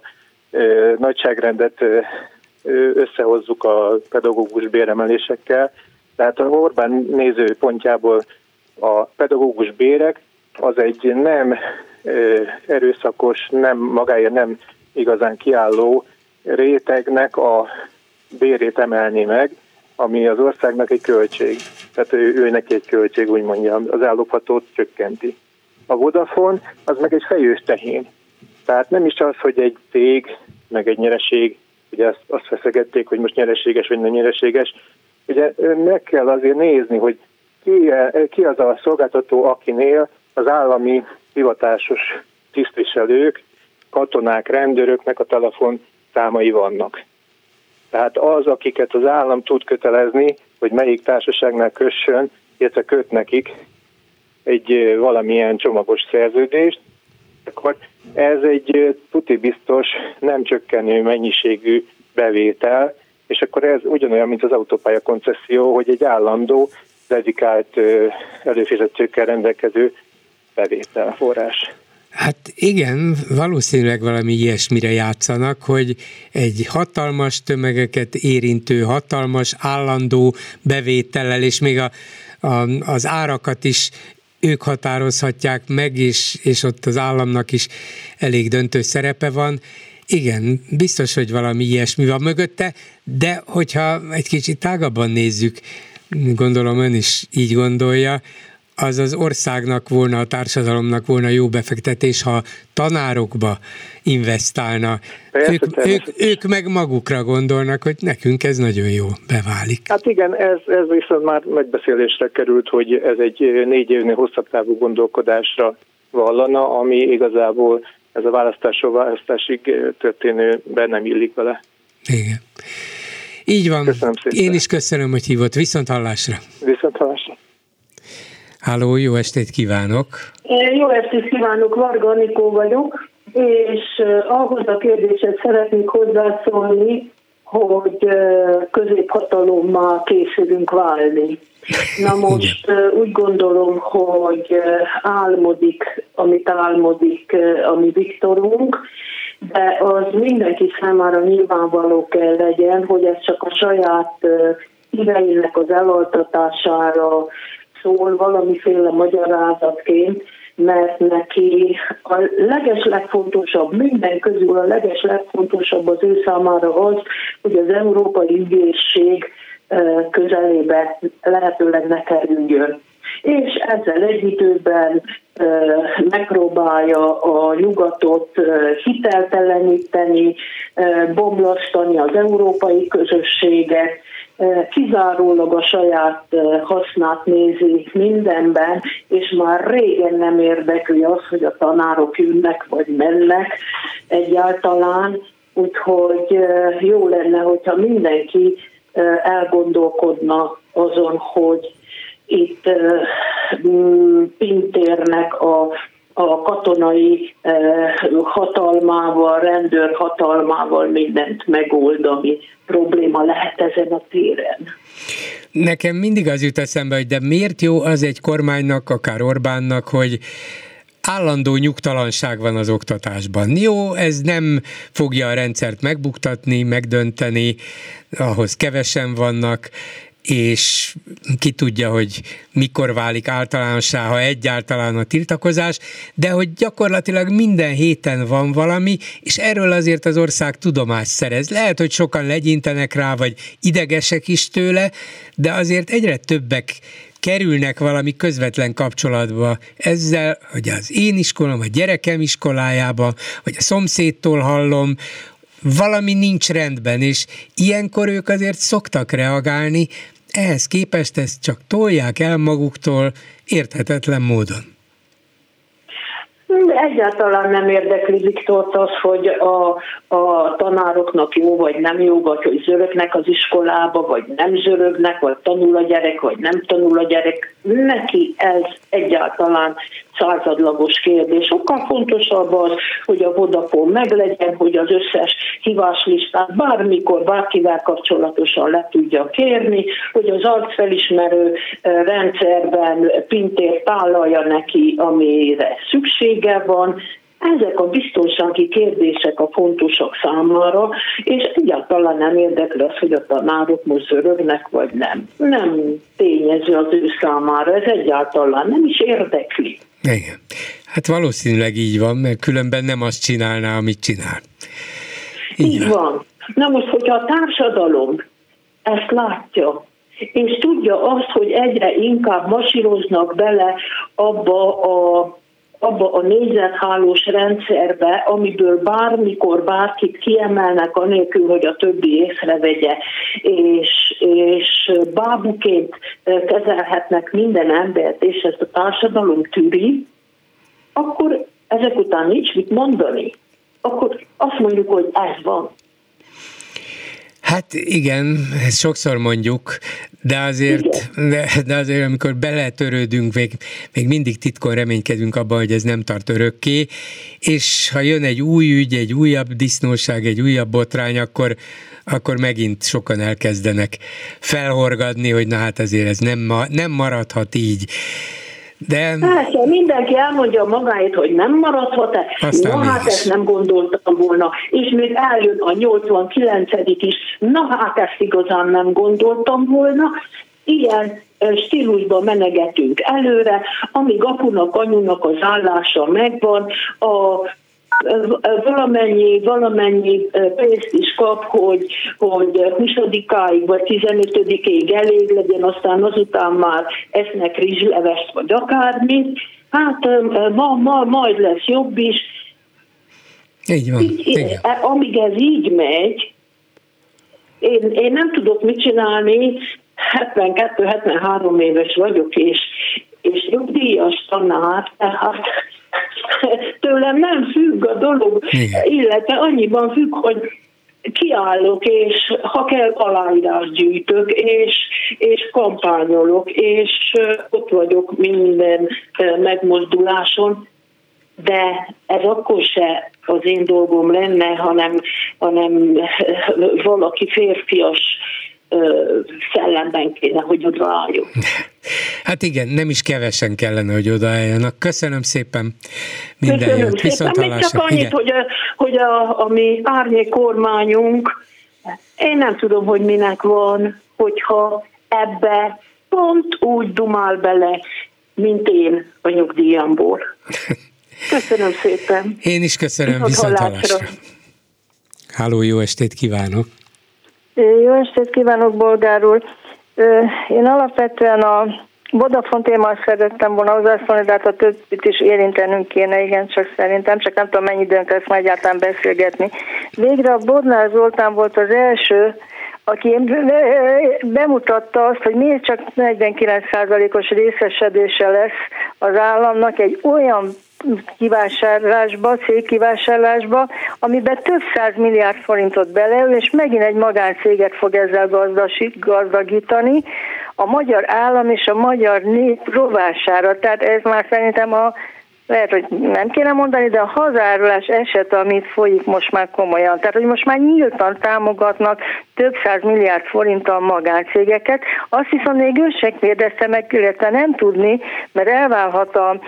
nagyságrendet összehozzuk a pedagógus béremelésekkel, tehát a Orbán nézőpontjából a pedagógus bérek az egy nem erőszakos, nem magáért nem igazán kiálló rétegnek a bérét emelni meg, ami az országnak egy költség. Tehát ő, ő neki egy költség, úgy mondja, az ellophatót csökkenti. A Vodafone az meg egy fejős tehén. Tehát nem is az, hogy egy cég, meg egy nyereség, ugye azt, azt feszegették, hogy most nyereséges vagy nem nyereséges, ugye meg kell azért nézni, hogy ki, ki az a szolgáltató, akinél az állami hivatásos tisztviselők, katonák, rendőröknek a telefon számai vannak. Tehát az, akiket az állam tud kötelezni, hogy melyik társaságnál kössön, illetve köt nekik egy valamilyen csomagos szerződést, akkor ez egy tuti biztos, nem csökkenő mennyiségű bevétel, és akkor ez ugyanolyan, mint az autópálya koncesszió, hogy egy állandó, dedikált előfizetőkkel rendelkező bevételforrás. Hát igen, valószínűleg valami ilyesmire játszanak, hogy egy hatalmas tömegeket érintő, hatalmas állandó bevétellel, és még a, a, az árakat is ők határozhatják meg, és, és ott az államnak is elég döntő szerepe van. Igen, biztos, hogy valami ilyesmi van mögötte, de hogyha egy kicsit tágabban nézzük, gondolom ön is így gondolja, az az országnak volna, a társadalomnak volna jó befektetés, ha tanárokba investálna. Persze, ők, ők, ők meg magukra gondolnak, hogy nekünk ez nagyon jó beválik. Hát igen, ez, ez viszont már megbeszélésre került, hogy ez egy négy évnél hosszabb távú gondolkodásra vallana, ami igazából ez a választásról választásig történő nem illik vele. Igen. Így van. Köszönöm szépen. Én is köszönöm, hogy hívott. Viszont hallásra. Viszont hallásra. Háló, jó estét kívánok! Jó estét kívánok, Varga Anikó vagyok, és ahhoz a kérdéshez szeretnék hozzászólni, hogy középhatalommal készülünk válni. Na most úgy gondolom, hogy álmodik, amit álmodik a mi Viktorunk, de az mindenki számára nyilvánvaló kell legyen, hogy ez csak a saját idejének az elaltatására szól valamiféle magyarázatként, mert neki a leges legfontosabb, minden közül a leges legfontosabb az ő számára az, hogy az Európai Ügyészség közelébe lehetőleg ne kerüljön. És ezzel egy időben megpróbálja a nyugatot hitelteleníteni, bomlasztani az európai közösséget, kizárólag a saját hasznát nézi mindenben, és már régen nem érdekli az, hogy a tanárok jönnek vagy mennek egyáltalán, úgyhogy jó lenne, hogyha mindenki elgondolkodna azon, hogy itt Pintérnek a a katonai eh, hatalmával, rendőr hatalmával mindent megold, ami probléma lehet ezen a téren. Nekem mindig az jut eszembe, hogy de miért jó az egy kormánynak, akár Orbánnak, hogy állandó nyugtalanság van az oktatásban. Jó, ez nem fogja a rendszert megbuktatni, megdönteni, ahhoz kevesen vannak, és ki tudja, hogy mikor válik általánossá, ha egyáltalán a tiltakozás, de hogy gyakorlatilag minden héten van valami, és erről azért az ország tudomást szerez. Lehet, hogy sokan legyintenek rá, vagy idegesek is tőle, de azért egyre többek kerülnek valami közvetlen kapcsolatba ezzel, hogy az én iskolám, a gyerekem iskolájába, vagy a szomszédtól hallom, valami nincs rendben, és ilyenkor ők azért szoktak reagálni, ehhez képest ezt csak tolják el maguktól érthetetlen módon. Egyáltalán nem érdekli Viktort az, hogy a, a tanároknak jó vagy nem jó, vagy hogy zörögnek az iskolába, vagy nem zörögnek, vagy tanul a gyerek, vagy nem tanul a gyerek. Neki ez egyáltalán századlagos kérdés. Sokkal fontosabb az, hogy a Vodafone meglegyen, hogy az összes híváslistát bármikor, bárkivel kapcsolatosan le tudja kérni, hogy az arcfelismerő eh, rendszerben Pintér tálalja neki, amire szüksége van, ezek a biztonsági kérdések a fontosak számára, és egyáltalán nem érdekli az, hogy a tanárok most zörögnek, vagy nem. Nem tényező az ő számára, ez egyáltalán nem is érdekli. Igen. Hát valószínűleg így van, mert különben nem azt csinálná, amit csinál. Így, így van. van. Na most, hogyha a társadalom ezt látja, és tudja azt, hogy egyre inkább masíroznak bele abba a abba a négyzethálós rendszerbe, amiből bármikor bárkit kiemelnek, anélkül, hogy a többi észrevegye, és, és bábuként kezelhetnek minden embert, és ezt a társadalom tűri, akkor ezek után nincs mit mondani. Akkor azt mondjuk, hogy ez van. Hát igen, ezt sokszor mondjuk, de azért, de, de azért amikor beletörődünk, még, még mindig titkon reménykedünk abban, hogy ez nem tart örökké, és ha jön egy új ügy, egy újabb disznóság, egy újabb botrány, akkor, akkor megint sokan elkezdenek felhorgadni, hogy na hát azért ez nem, nem maradhat így. De... Persze, mindenki elmondja magáét, hogy nem maradhat-e. Na hát ezt nem gondoltam volna. És még eljön a 89 is. Na hát ezt igazán nem gondoltam volna. Ilyen stílusban menegetünk előre, amíg apunak, anyunak az állása megvan, a valamennyi, valamennyi pénzt is kap, hogy, hogy 20-áig vagy 15-ig elég legyen, aztán azután már esznek rizslevest vagy akármit. Hát ma, ma, majd lesz jobb is. Így van. Így, Igen. E, amíg ez így megy, én, én nem tudok mit csinálni, 72-73 éves vagyok, és, és nyugdíjas tanár, tehát tőlem nem függ a dolog, Igen. illetve annyiban függ, hogy kiállok, és ha kell, aláírás gyűjtök, és, és kampányolok, és ott vagyok minden megmozduláson, de ez akkor se az én dolgom lenne, hanem, hanem valaki férfias szellemben kéne, hogy odaálljon. Hát igen, nem is kevesen kellene, hogy odaálljanak. Köszönöm szépen minden Köszönöm jót. Szépen. Még csak annyit, igen. hogy, a, hogy a, a mi árnyék kormányunk, én nem tudom, hogy minek van, hogyha ebbe pont úgy dumál bele, mint én a nyugdíjamból. Köszönöm szépen. Én is köszönöm, viszont hallásra. Háló, jó estét kívánok! Jó estét kívánok, Bolgár úr! Én alapvetően a Vodafone témát szerettem volna hozzászólni, de hát a többit is érintenünk kéne, igen, csak szerintem, csak nem tudom mennyi időnk lesz majd egyáltalán beszélgetni. Végre a Bodnár Zoltán volt az első, aki bemutatta azt, hogy miért csak 49%-os részesedése lesz az államnak egy olyan kivásárlásba, cégkivásárlásba, amiben több száz milliárd forintot beleül, és megint egy magáncéget fog ezzel gazdagítani, a magyar állam és a magyar nép rovására. Tehát ez már szerintem a lehet, hogy nem kéne mondani, de a hazárulás eset, amit folyik most már komolyan. Tehát, hogy most már nyíltan támogatnak több száz milliárd forinttal magáncégeket. Azt hiszem, még ő se kérdezte meg, illetve nem tudni, mert elválhat a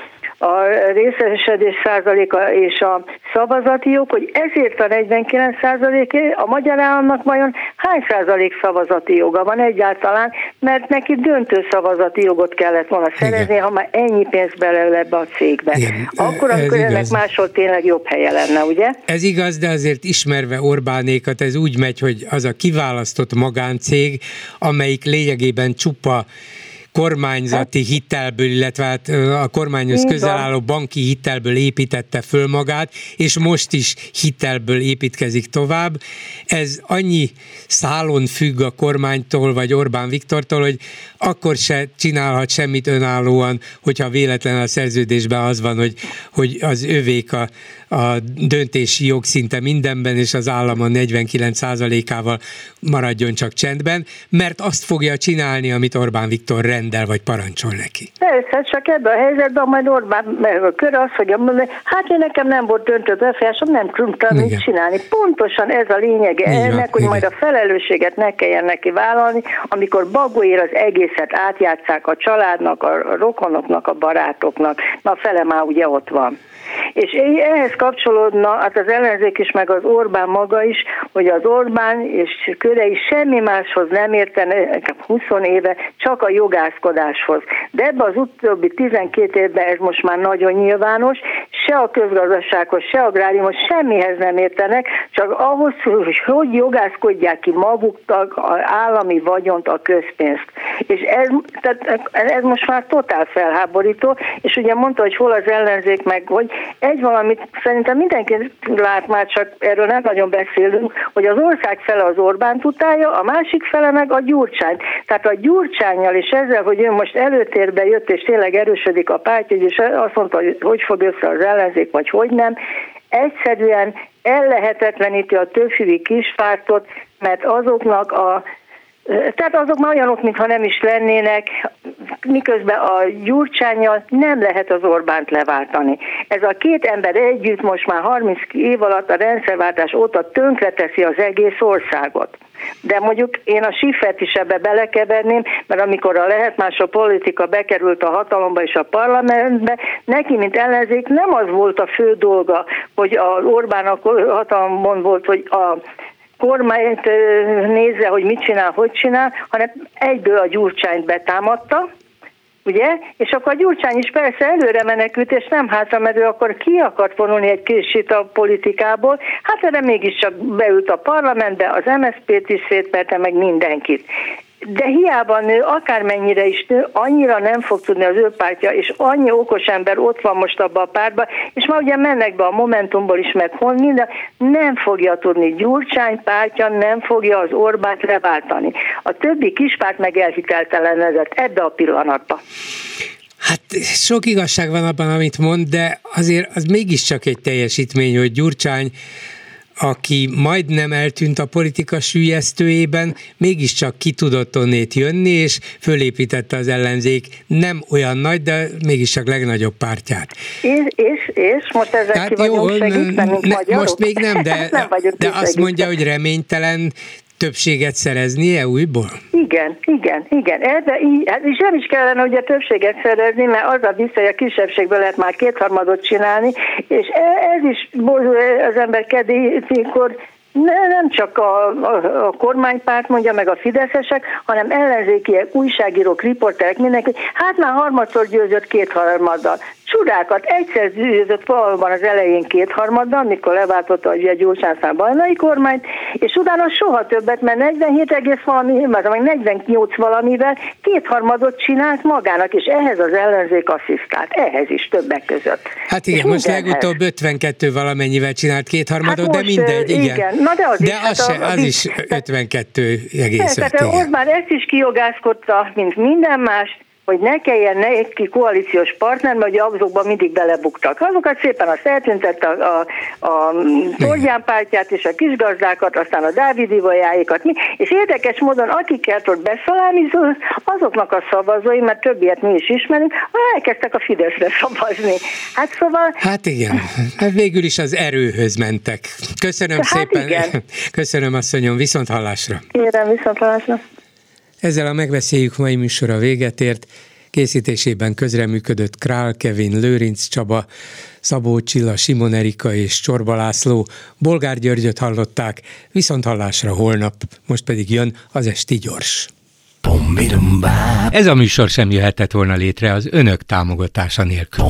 a részesedés százaléka és a szavazati jog, hogy ezért a 49 százalék a magyar államnak vajon hány százalék szavazati joga van egyáltalán, mert neki döntő szavazati jogot kellett volna szerezni, Igen. ha már ennyi pénzt beleül ebbe a cégbe. Igen. Akkor, amikor ez ennek igaz. máshol tényleg jobb helye lenne, ugye? Ez igaz, de azért ismerve Orbánékat, ez úgy megy, hogy az a kiválasztott magáncég, amelyik lényegében csupa kormányzati hát, hitelből, illetve hát a kormányhoz közel álló banki hitelből építette föl magát, és most is hitelből építkezik tovább. Ez annyi szálon függ a kormánytól, vagy Orbán Viktortól, hogy akkor se csinálhat semmit önállóan, hogyha véletlen a szerződésben az van, hogy, hogy az övék a, a döntési jog szinte mindenben, és az állam a 49%-ával maradjon csak csendben, mert azt fogja csinálni, amit Orbán Viktor rendel, vagy parancsol neki. Persze, csak ebben a helyzetben majd Orbán meg a kör azt fogja mondani, hát én nekem nem volt döntő befolyásom, nem tudtam mit csinálni. Pontosan ez a lényege Igen, ennek, hogy Igen. majd a felelősséget ne kelljen neki vállalni, amikor bagóér az egészet átjátszák a családnak, a rokonoknak, a barátoknak. Na fele már ugye ott van. És ehhez kapcsolódna hát az ellenzék is, meg az Orbán maga is, hogy az Orbán és körei semmi máshoz nem értene 20 éve, csak a jogászkodáshoz. De ebbe az utóbbi 12 évben ez most már nagyon nyilvános, se a közgazdasághoz, se a agráriumhoz semmihez nem értenek, csak ahhoz, hogy hogy jogászkodják ki maguknak az állami vagyont, a közpénzt. És ez, tehát ez most már totál felháborító, és ugye mondta, hogy hol az ellenzék, meg hogy egy valamit szerintem mindenki lát már, csak erről nem nagyon beszélünk, hogy az ország fele az Orbán utálja, a másik fele meg a Gyurcsány. Tehát a Gyurcsányjal és ezzel, hogy ő most előtérbe jött, és tényleg erősödik a pártja, és azt mondta, hogy hogy fog össze az ellenzék, vagy hogy nem, egyszerűen ellehetetleníti a többfűvi kispártot, mert azoknak a tehát azok már olyanok, mintha nem is lennének, miközben a Gyurcsányjal nem lehet az Orbánt leváltani. Ez a két ember együtt most már 30 év alatt a rendszerváltás óta tönkreteszi az egész országot. De mondjuk én a Siffert is ebbe belekeverném, mert amikor a lehet a politika bekerült a hatalomba és a parlamentbe, neki, mint ellenzék, nem az volt a fő dolga, hogy a Orbán a hatalomban volt, hogy a kormányt nézze, hogy mit csinál, hogy csinál, hanem egyből a Gyurcsányt betámadta, ugye? És akkor Gyurcsány is persze előre menekült, és nem hátra, mert ő akkor ki akart vonulni egy kicsit a politikából, hát erre mégiscsak beült a parlamentbe, az MSZP-t is szétverte meg mindenkit de hiába nő, akármennyire is nő, annyira nem fog tudni az ő pártja, és annyi okos ember ott van most abban a pártban, és ma ugye mennek be a Momentumból is, meg hol minden, nem fogja tudni Gyurcsány pártja, nem fogja az Orbát leváltani. A többi kispárt meg elhiteltelenedett ebbe a pillanatban. Hát sok igazság van abban, amit mond, de azért az mégiscsak egy teljesítmény, hogy Gyurcsány aki majdnem eltűnt a politika sűjesztőjében, mégiscsak ki tudott onnét jönni, és fölépítette az ellenzék nem olyan nagy, de mégiscsak legnagyobb pártját. És, és, és most ezzel Tehát ki jó, segíteni, ne, Most még nem, de, nem de azt mondja, hogy reménytelen, többséget szereznie újból? Igen, igen, igen. Erre, hát és nem is kellene ugye többséget szerezni, mert az a vissza, hogy a kisebbségből lehet már kétharmadot csinálni, és e- ez is az ember kedélyékor ne, nem csak a, a, a kormánypárt mondja meg a fideszesek, hanem ellenzékiek, újságírók, riporterek, mindenki. Hát már harmadszor győzött kétharmaddal csodákat. Egyszer győzött valóban az elején kétharmaddal, mikor leváltotta a Gyurcsánszán bajnai kormányt, és utána soha többet, mert 47 egész valami, meg 48 valamivel kétharmadot csinált magának, és ehhez az ellenzék asszisztált. Ehhez is többek között. Hát igen, és most legutóbb 52 valamennyivel csinált kétharmadot, hát de mindegy, igen. igen. Na de az de is, az, hát az, az is 52 egész. Tehát Orbán ezt is kijogászkodta, mint minden más, hogy ne kelljen neki koalíciós partner, mert ugye azokban mindig belebuktak. Azokat szépen azt eltüntette a, a, a Torgyán pártját és a kisgazdákat, aztán a Dávidi vajáikat, és érdekes módon akiket ott beszalámi, azoknak a szavazói, mert többiet mi is ismerünk, elkezdtek a Fideszre szavazni. Hát szóval... Hát igen, hát végül is az erőhöz mentek. Köszönöm hát szépen. Igen. Köszönöm asszonyom, viszont hallásra. Kérem, viszont hallásra. Ezzel a megbeszéljük mai műsora véget ért. Készítésében közreműködött Král Kevin, Lőrinc Csaba, Szabó Csilla, Simon Erika és Csorba László. Bolgár Györgyöt hallották, viszont hallásra holnap, most pedig jön az Esti Gyors. Ez a műsor sem jöhetett volna létre az önök támogatása nélkül.